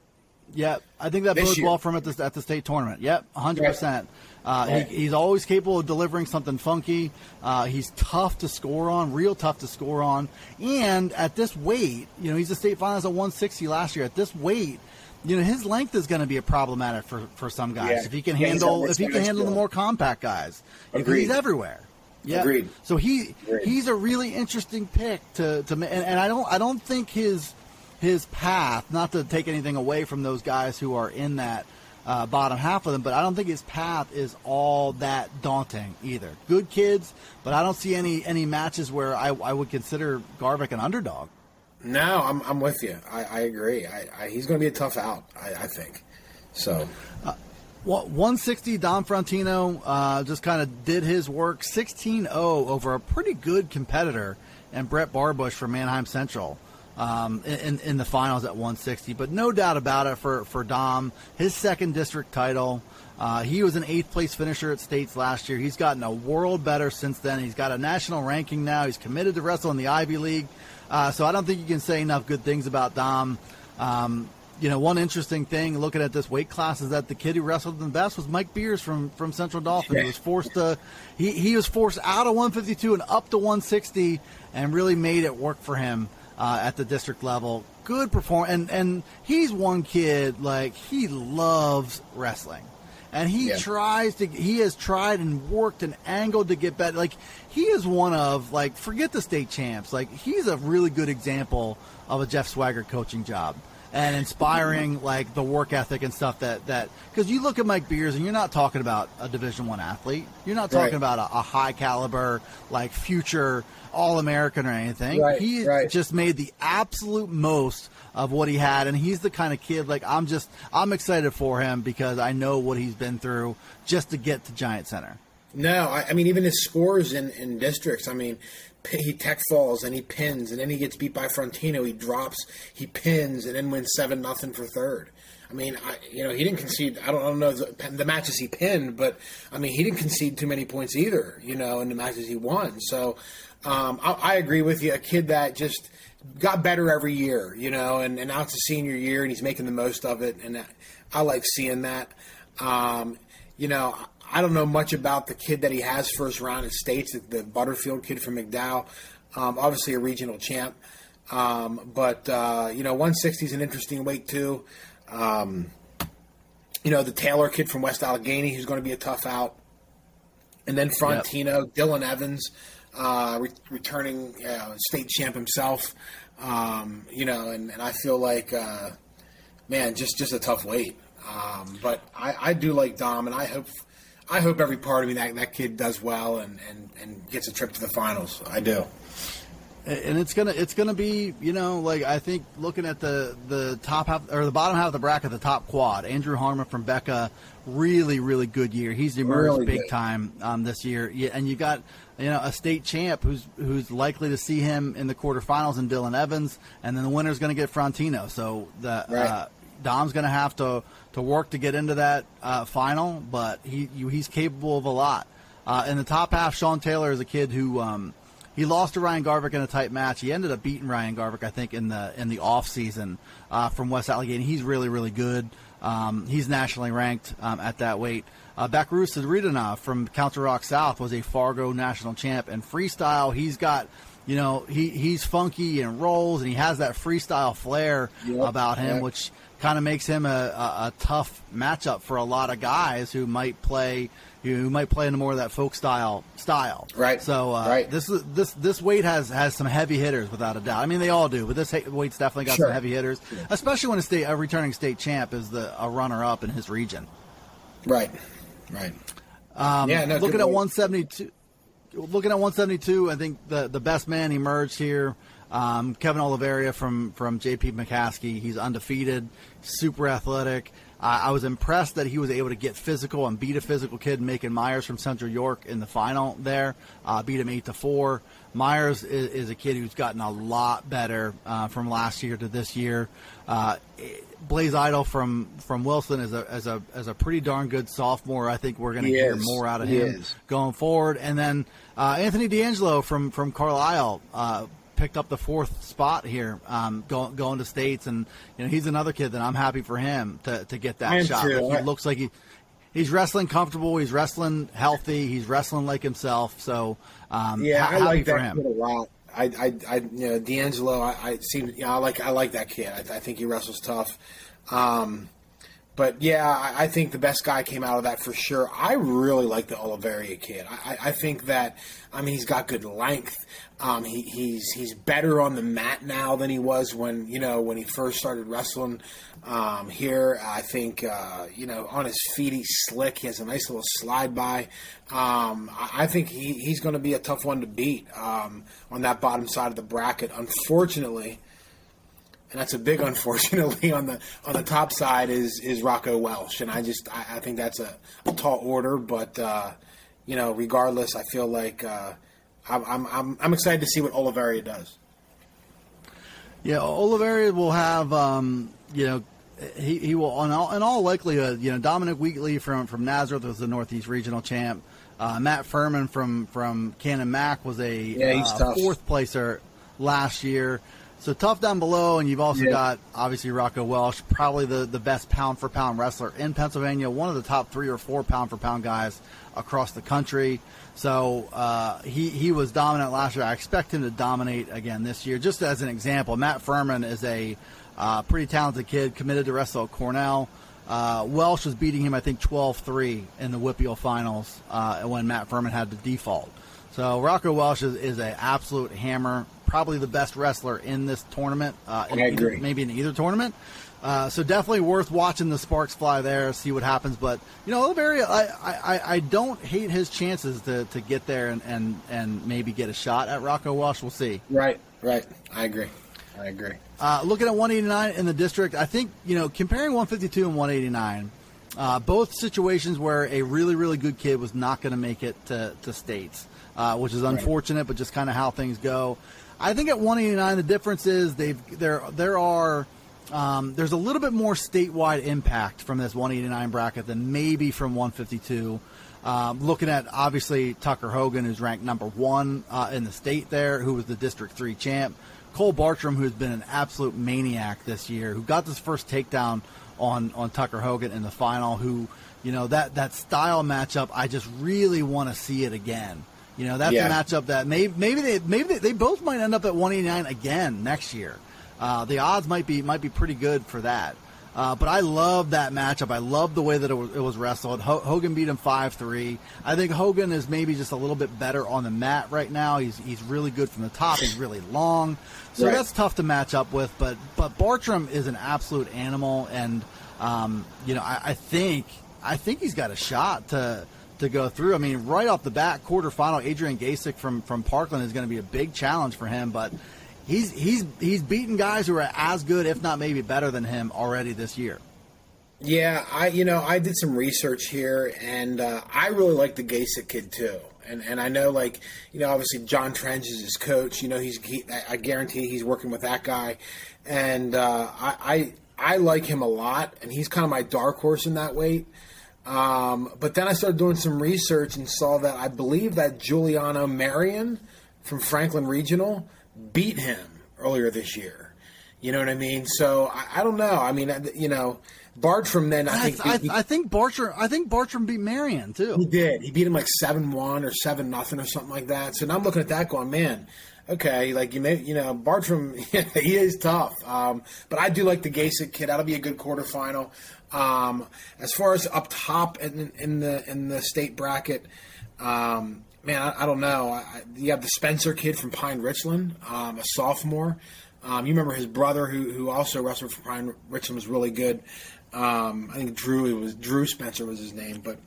Yep, I think that This bodes year. well for him at the, at the state tournament. Yep, 100%. Uh, Right. he, he's always capable of delivering something funky. Uh, he's tough to score on, real tough to score on. And at this weight, you know, he's a state finalist at 160 last year. At this weight, you know, his length is going to be a problematic for, for some guys. Yeah. If he can Yeah, handle, if he can handle the more compact guys, because Agreed. he's everywhere. Yeah. Agreed. So he Agreed. he's a really interesting pick to to and, and I don't I don't think his his path not to take anything away from those guys who are in that uh, bottom half of them, but I don't think his path is all that daunting either. Good kids, but I don't see any any matches where I, I would consider Garvick an underdog. No, I'm I'm with you. I, I agree. I, I, he's going to be a tough out. I, I think. So Well, 160 Dom Frontino uh, just kind of did his work 16-0 over a pretty good competitor and Brett Barbush from Manheim Central um, in, in the finals at 160. But no doubt about it for, for Dom, his second district title. Uh, he was an eighth place finisher at states last year. He's gotten a world better since then. He's got a national ranking now. He's committed to wrestle in the Ivy League. Uh, so I don't think you can say enough good things about Dom. Um, you know, one interesting thing looking at this weight class is that the kid who wrestled the best was Mike Beers from from Central Dauphin. He was forced to he, he was forced out of 152 and up to 160 and really made it work for him uh, at the district level. Good perform and and he's one kid like he loves wrestling. And he Yeah. tries to he has tried and worked and angled to get better. Like he is one of like forget the state champs. Like he's a really good example of a Jeff Swagger coaching job and inspiring like the work ethic and stuff that that because you look at Mike Beers and you're not talking about a Division One athlete. You're not talking Right. about a, a high caliber like future All American or anything. Right, he right. just made the absolute most of what he had, and he's the kind of kid like I'm just I'm excited for him because I know what he's been through just to get to Giant Center. No, I, I mean even his scores in, in districts. I mean, he tech falls and he pins, and then he gets beat by Frontino. He drops, he pins, and then wins seven nothing for third. I mean, I, you know, he didn't concede. I don't, I don't know the, the matches he pinned, but I mean, he didn't concede too many points either. You know, in the matches he won. So, um, I, I agree with you. A kid that just got better every year, you know, and, and now it's a senior year and he's making the most of it. And I like seeing that. Um, you know, I don't know much about the kid that he has first round in states, the Butterfield kid from McDowell. Um, obviously a regional champ. Um, but, uh, you know, 160 is an interesting weight too. Um, you know, the Taylor kid from West Allegheny, who's going to be a tough out. And then Frontino, yep. Dylan Evans, uh, re- returning uh, state champ himself. Um, you know, and, and I feel like, uh, man, just just a tough weight. Um, but I, I do like Dom, and I hope I hope every part of me that that kid does well and, and, and gets a trip to the finals. I do and it's gonna it's gonna be you know like I think looking at the the top half or the bottom half of the bracket, the top quad, Andrew Harmon from Becca, really really good year. He's emerged really big good. time um, this year, yeah, and you got you know a state champ who's who's likely to see him in the quarterfinals in Dylan Evans, and then the winner's going to get Frontino. So the right. uh, Dom's going to have to to work to get into that uh, final, but he he's capable of a lot. Uh, in the top half, Sean Taylor is a kid who. Um, he lost to Ryan Garvick in a tight match. He ended up beating Ryan Garvick, I think, in the in the off season uh, from West Allegheny. He's really really good. Um, he's nationally ranked um, at that weight. Uh, Bakarus from Council Rock South was a Fargo national champ and freestyle. He's got you know he he's funky and rolls and he has that freestyle flair yep, about him, yep. which kind of makes him a, a, a, tough matchup for a lot of guys who might play who might play into more of that folk style style. Right. So uh, right. this this this weight has has some heavy hitters without a doubt. I mean they all do, but this weight's definitely got sure. some heavy hitters, especially when a state a returning state champ is the a runner up in his region. Right. Right. Um, yeah. No, looking at 172. Looking at 172, I think the the best man emerged here. Um, Kevin Oliveria from from JP McCaskey. He's undefeated, super athletic. Uh, I was impressed that he was able to get physical and beat a physical kid, Macon Myers from Central York in the final there. Uh, beat him eight to four. Myers is, is, a kid who's gotten a lot better uh, from last year to this year. Uh, Blaze Idol from from Wilson is a as a as a pretty darn good sophomore. I think we're going to hear is. more out of he him is. going forward. And then uh, Anthony D'Angelo from from Carlisle uh, picked up the fourth spot here, um, going going to states, and you know he's another kid that I'm happy for him to, to get that shot. Like he looks like he he's wrestling comfortable, he's wrestling healthy, he's wrestling like himself. So um, yeah, ha- I like that him. kid a lot. I, I, I you know, D'Angelo, I, I seem, you know, I like, I like that kid. I, I think he wrestles tough. Um, but yeah, I, I, think the best guy came out of that for sure. I really like the Oliveria kid. I, I think that, I mean, he's got good length. Um, he, he's he's better on the mat now than he was when you know when he first started wrestling. Um, here, I think uh, you know on his feet he's slick. He has a nice little slide by. Um, I, I, think he, he's going to be a tough one to beat um, on that bottom side of the bracket. Unfortunately, and that's a big *laughs* unfortunately on the on the top side is is Rocco Welsh, and I just I, I think that's a, a, tall order, but uh, you know regardless, I feel like. Uh, I'm, I'm, I'm excited to see what Oliveria does. Yeah, Oliveria will have, um, you know, he, he will, in all, in all likelihood, you know, Dominic Wheatley from, from Nazareth was the Northeast Regional champ. Uh, Matt Furman from, from Canon-Mac was a yeah, uh, fourth placer last year. So tough down below, and you've also yeah. got obviously Rocco Welsh, probably the, the best pound for pound wrestler in Pennsylvania, one of the top three or four pound for pound guys across the country. So uh, he he was dominant last year. I expect him to dominate again this year. Just as an example, Matt Furman is a uh, pretty talented kid, committed to wrestle at Cornell. Uh, Welsh was beating him, I think, 12-3 in the WPIAL finals uh, when Matt Furman had the default. So Rocco Welsh is, is an absolute hammer, probably the best wrestler in this tournament. Uh, in I agree. Maybe in either tournament. Uh, so definitely worth watching the sparks fly there, see what happens. But you know, Oliveria, I, I, I don't hate his chances to, to get there and, and, and maybe get a shot at Rocco Welsh. We'll see. Right, right. I agree. I agree. Uh, looking at 189 in the district, I think you know comparing 152 and 189, uh, both situations where a really really good kid was not going to make it to, to states, uh, which is unfortunate, right. but just kind of how things go. I think at 189 the difference is they've there there are um, there's a little bit more statewide impact from this 189 bracket than maybe from 152. Um, looking at obviously Tucker Hogan, who's ranked number one uh, in the state there, who was the District Three champ. Cole Bartram, who's been an absolute maniac this year, who got this first takedown on on Tucker Hogan in the final, who you know that that style matchup. I just really want to see it again. You know, that's yeah. a matchup that maybe maybe they maybe they, they, both might end up at 189 again next year. Uh, the odds might be might be pretty good for that. Uh, but I love that matchup. I love the way that it was, it was wrestled. H- Hogan beat him five three. I think Hogan is maybe just a little bit better on the mat right now. He's he's really good from the top. He's really long, so right. that's tough to match up with. But but Bartram is an absolute animal, and um, you know I, I think I think he's got a shot to to go through. I mean, right off the bat, quarterfinal, Adrian Gasiuk from from Parkland is going to be a big challenge for him, but he's he's he's beaten guys who are as good, if not maybe better than him already this year. Yeah, I you know I did some research here, and uh, I really like the Gasiuk kid too. And and I know like you know obviously John Trench is his coach. You know he's he, I guarantee he's working with that guy, and uh, I, I I like him a lot, and he's kind of my dark horse in that weight. Um, but then I started doing some research and saw that I believe that Juliano Marion from Franklin Regional beat him earlier this year. You know what I mean? So I, I don't know. I mean, you know, Bartram then I think I, beat, I, I, think Bartram I think Bartram beat Marion too. He did. He beat him like seven one or seven nothing or something like that. So now I'm looking at that going, man. Okay, like you may, you know, Bartram, *laughs* he is tough. Um, but I do like the Gasiuk kid. That'll be a good quarterfinal. Um, as far as up top in, in the in the state bracket, um, man, I, I don't know. I, you have the Spencer kid from Pine Richland, um, a sophomore. Um, you remember his brother, who who also wrestled for Pine Richland, was really good. Um, I think Drew it was Drew Spencer was his name, but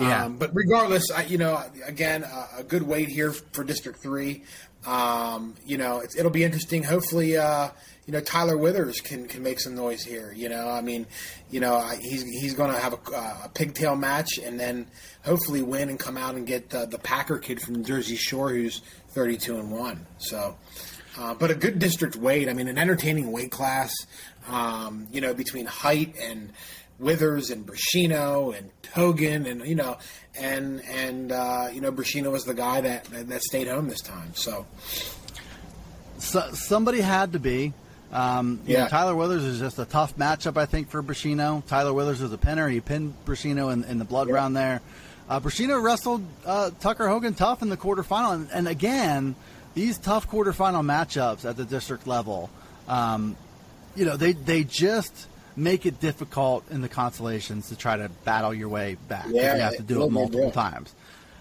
yeah. Um, but regardless, I, you know, again, a good weight here for District Three. Um, you know, it'll be interesting. Hopefully, uh, you know Tyler Withers can can make some noise here. You know, I mean, you know he's he's going to have a, a, pigtail match and then hopefully win and come out and get the, the Packer kid from Jersey Shore who's thirty two and one. So, uh, but a good district weight. I mean, an entertaining weight class. Um, you know, between height and Withers and Brashino and Hogan and you know and and uh, you know Brashino was the guy that, that, that stayed home this time. So. so somebody had to be. Um, yeah. Know, Tyler Withers is just a tough matchup, I think, for Brashino. Tyler Withers is a pinner. He pinned Brashino in, in the blood yeah. round there. Uh, Brashino wrestled uh, Tucker Hogan tough in the quarterfinal. And, and, again, these tough quarterfinal matchups at the district level, um, you know, they, they just make it difficult in the consolations to try to battle your way back. Yeah, you have to do it multiple times.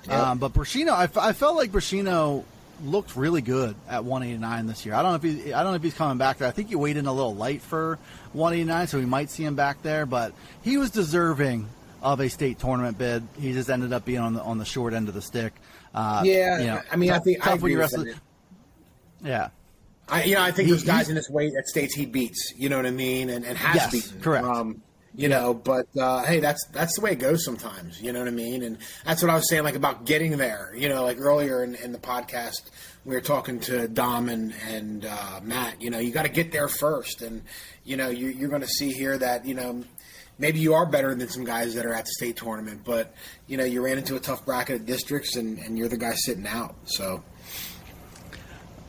Yeah. Um, but Brashino, I, I felt like Brashino looked really good at 189 this year. I don't know if he, I don't know if he's coming back there. I think he weighed in a little light for 189, so we might see him back there. But he was deserving of a state tournament bid. He just ended up being on the on the short end of the stick. Uh, yeah, you know, I mean, tough, I think tough I you wrestle. Yeah. I, you know, I think he, there's guys in this weight at states he beats. You know what I mean, and, and has yes, beaten. Correct. Um, you know but uh, hey that's that's the way it goes sometimes you know what i mean? And that's what i was saying like about getting there you know like earlier in, in the podcast we were talking to dom and, and uh, matt you know you got to get there first. And you know you, you're going to see here that you know maybe you are better than some guys that are at the state tournament but you know you ran into a tough bracket of districts and, and you're the guy sitting out so.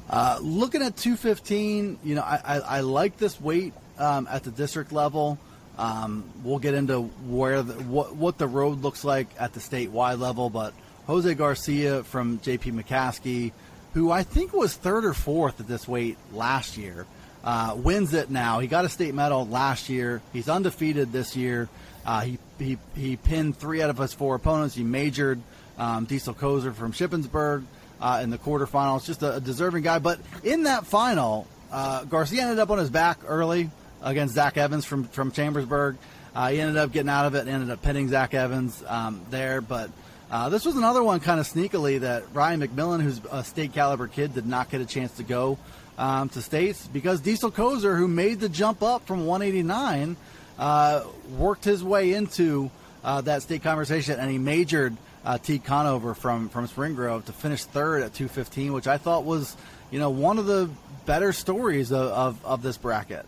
Uh, looking at 215 you know i, I, I like this weight um, at the district level um, we'll get into where the, what what the road looks like at the statewide level, but Jose Garcia from JP McCaskey, who I think was third or fourth at this weight last year, uh, wins it now. He got a state medal last year. He's undefeated this year. Uh, he, he he pinned three out of his four opponents. He majored um, Diesel Kozer from Shippensburg uh, in the quarterfinals. Just a, a, deserving guy. But in that final, uh, Garcia ended up on his back early against Zach Evans from from Chambersburg. Uh, he ended up getting out of it and ended up pinning Zach Evans um, there. But uh, this was another one kind of sneakily that Ryan McMillan, who's a state caliber kid, did not get a chance to go um, to states because Diesel Kozer, who made the jump up from 189, uh, worked his way into uh, that state conversation and he majored uh, T. Conover from from Spring Grove to finish third at 215, which I thought was you know one of the better stories of, of, of this bracket.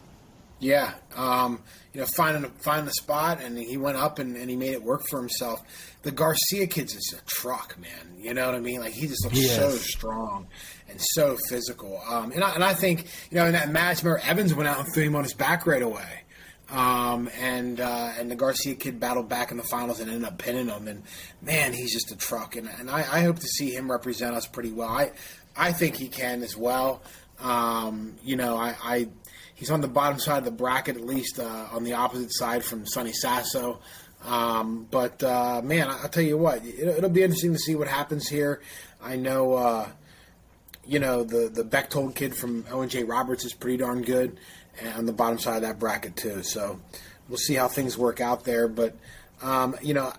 Yeah, um, you know, finding finding the spot, and he went up and, and he made it work for himself. The Garcia kid's is a truck, man. You know what I mean? Like he just looks so strong and so physical. Um, and I, and I think you know in that match, remember Evans went out and threw him on his back right away. Um, and uh, and the Garcia kid battled back in the finals and ended up pinning him. And man, he's just a truck. And, and I, I hope to see him represent us pretty well. I I think he can as well. Um, you know, I, I he's on the bottom side of the bracket, at least uh, on the opposite side from Sonny Sasso. Um, but uh, man, I'll tell you what, it, it'll be interesting to see what happens here. I know, uh, you know, the the Bechtold kid from Owen J. Roberts is pretty darn good, on the bottom side of that bracket too. So we'll see how things work out there. But um, you know,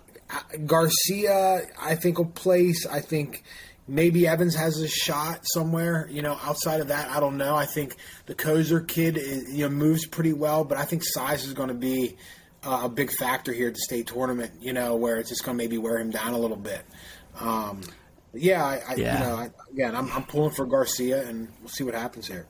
Garcia, I think will place. I think maybe Evans has a shot somewhere. You know, outside of that, I don't know. I think the Kozer kid is, you know moves pretty well, but I think size is going to be uh, a big factor here at the state tournament. You know, where it's just going to maybe wear him down a little bit. Um, yeah, I, I Yeah. you know, I, again, I'm, I'm pulling for Garcia, and we'll see what happens here.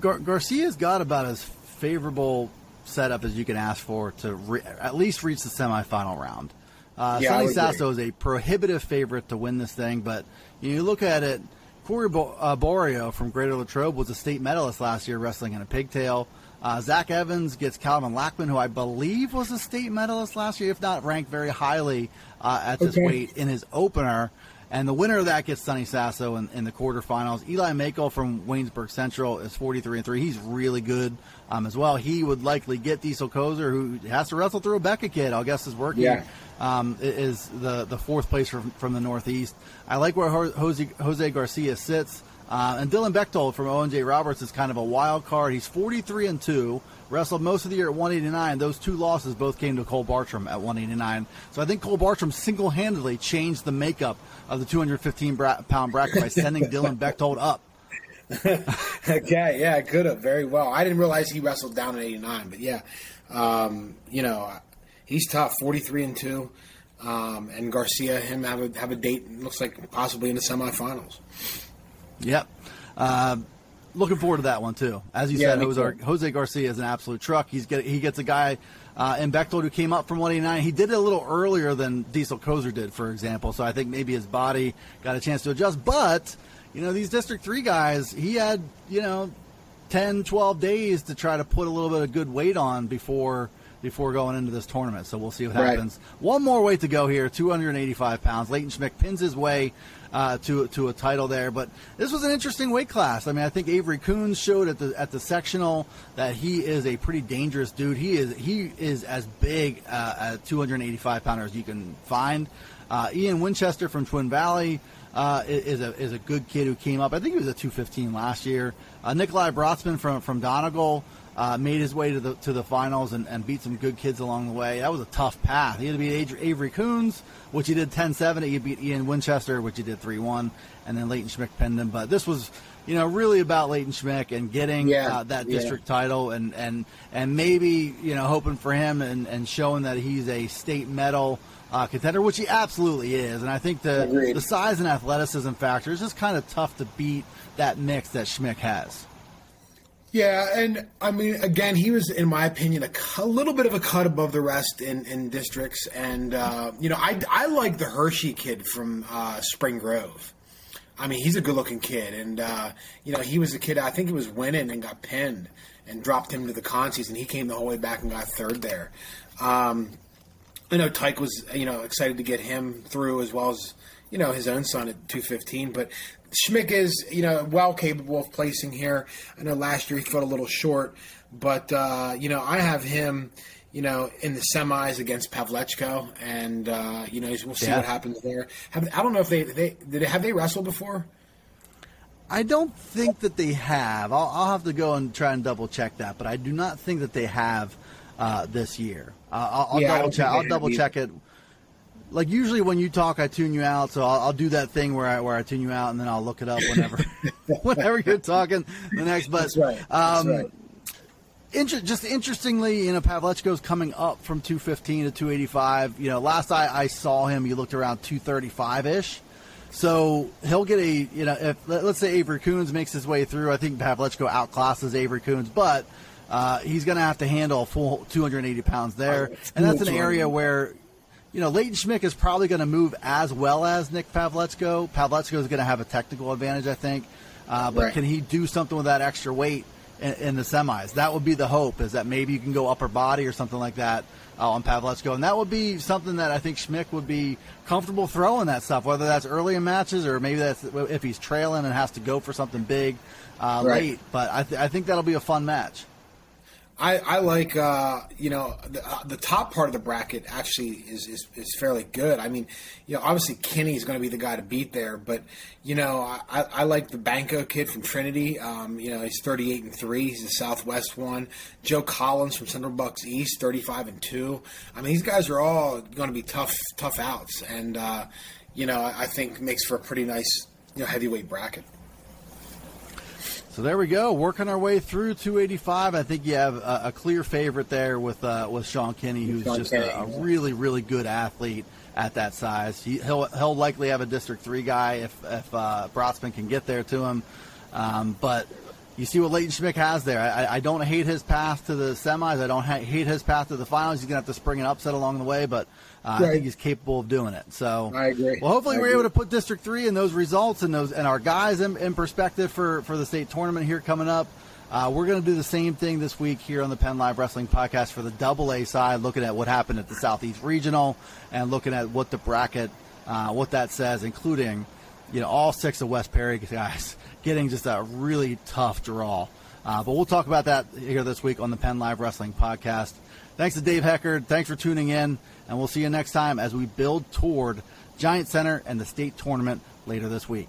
Gar- Garcia's got about as favorable setup as you can ask for to re- at least reach the semifinal round. Uh, Yeah, Sonny Sasso agree. is a prohibitive favorite to win this thing, but you look at it. Corey Bo- uh, Borio from Greater Latrobe was a state medalist last year wrestling in a pigtail. Uh, Zach Evans gets Calvin Lackman, who I believe was a state medalist last year, if not ranked very highly uh, at this Okay. weight in his opener. And the winner of that gets Sonny Sasso in, in the quarterfinals. Eli Makel from Waynesburg Central is 43 and 3. He's really good um, as well. He would likely get Diesel Kozer, who has to wrestle through a Becca kid. I guess is working. Yeah. Um, is the, the fourth place from, from the Northeast. I like where Jose, Jose Garcia sits. Uh, and Dylan Bechtold from ONJ Roberts is kind of a wild card. He's 43 and 2, wrestled most of the year at 189. Those two losses both came to Cole Bartram at 189. So I think Cole Bartram single handedly changed the makeup of the 215 pound bracket by sending *laughs* Dylan Bechtold up. okay, *laughs* yeah, could have very well. I didn't realize he wrestled down at 89, but yeah, um, you know, he's tough, 43 and two, um, and Garcia him have a have a date. Looks like possibly in the semifinals. Yep. Uh, looking forward to that one too. As you Yeah, said, Jose. Jose Garcia is an absolute truck. He's get, he gets a guy uh, in Bechtold who came up from 189. He did it a little earlier than Diesel Kozer did, for example. So I think maybe his body got a chance to adjust. But you know, these District Three guys, he had you know 10, 12 days to try to put a little bit of good weight on before before going into this tournament. So we'll see what Right. happens. One more weight to go here, 285 pounds. Leighton Schmick pins his way uh, to to a title there, but this was an interesting weight class. I mean, I think Avery Coons showed at the at the sectional that he is a pretty dangerous dude. He is he is as big uh, a 285 pounder as you can find. Uh, Ian Winchester from Twin Valley uh, is a is a good kid who came up. I think he was a 215 last year. Uh, Nikolai Brotzman from from Donegal uh, made his way to the to the finals and, and beat some good kids along the way. That was a tough path. He had to beat Avery Coons, which he did 10-7. He beat Ian Winchester, which he did 3-1, and then Leighton Schmick pinned him. But this was, you know, really about Leighton Schmick and getting Yeah, uh, that yeah. district title and, and and maybe you know hoping for him and, and showing that he's a state medal uh, contender, which he absolutely is. And I think the Agreed. the size and athleticism factor is just kind of tough to beat that mix that Schmick has. Yeah, and I mean, again, he was, in my opinion, a, a little bit of a cut above the rest in, in districts. And, uh, you know, I, I like the Hershey kid from uh, Spring Grove. I mean, he's a good looking kid. And, uh, you know, he was a kid, I think he was winning and got pinned and dropped him to the consies, and he came the whole way back and got third there. Um, I know Tyke was, you know, excited to get him through as well as, you know, his own son at 215. But Schmick is, you know, well capable of placing here. I know last year he fell a little short, but, uh, you know, I have him, you know, in the semis against Pavlechko, and, uh, you know, we'll see Yeah. what happens there. Have, I don't know if they, they, did have they wrestled before? I don't think that they have. I'll, I'll have to go and try and double check that, but I do not think that they have uh, this year. Uh, I'll, I'll Yeah, double check. I'll double check it. Like usually when you talk, I tune you out, so I'll, I'll do that thing where I where I tune you out, and then I'll look it up whenever *laughs* *laughs* whenever you're talking the next. But That's right. That's um, right. Inter- just interestingly, you know, Pavlechko's coming up from 215 to 285. You know, last I, I saw him, he looked around 235 ish. So he'll get a, you know, if let- let's say Avery Coons makes his way through, I think Pavlechko outclasses Avery Coons, but uh, he's going to have to handle a full 280 pounds there, and that's an area where. You know, Leighton Schmick is probably going to move as well as Nick Pavlechko. Pavlechko is going to have a technical advantage, I think. Uh, but Right. can he do something with that extra weight in, in the semis? That would be the hope, is that maybe you can go upper body or something like that uh, on Pavlechko. And that would be something that I think Schmick would be comfortable throwing that stuff, whether that's early in matches or maybe that's if he's trailing and has to go for something big uh, Right. late. But I, th- I think that'll be a fun match. I, I like uh, you know the, uh, the top part of the bracket actually is, is, is fairly good. I mean, you know, obviously Kinney's going to be the guy to beat there, but you know, I, I like the Banco kid from Trinity. Um, you know, he's thirty eight and three. He's the Southwest one. Joe Collins from Central Bucks East, thirty five and two. I mean, these guys are all going to be tough tough outs, and uh, you know, I I think makes for a pretty nice you know heavyweight bracket. So there we go, working our way through 285. I think you have a, a clear favorite there with uh, with Sean Kinney, who's Sean just Kinney, a, a yeah. really really good athlete at that size. He, he'll he'll likely have a District Three guy if if uh, Brotzman can get there to him. Um, but you see what Leighton Schmick has there. I, I- I don't hate his path to the semis. I don't ha- hate his path to the finals. He's gonna have to spring an upset along the way, but uh, I think he's capable of doing it. So I agree. Well, hopefully I we're agree. able to put District Three and those results and those and our guys in, in perspective for for the state tournament here coming up. Uh, we're going to do the same thing this week here on the PennLive Wrestling Podcast for the Double A side, looking at what happened at the Southeast Regional and looking at what the bracket, uh, what that says, including, you know, all six of West Perry guys *laughs* getting just a really tough draw. Uh, but we'll talk about that here this week on the PennLive Wrestling Podcast. Thanks to Dave Heckard. Thanks for tuning in, and we'll see you next time as we build toward Giant Center and the state tournament later this week.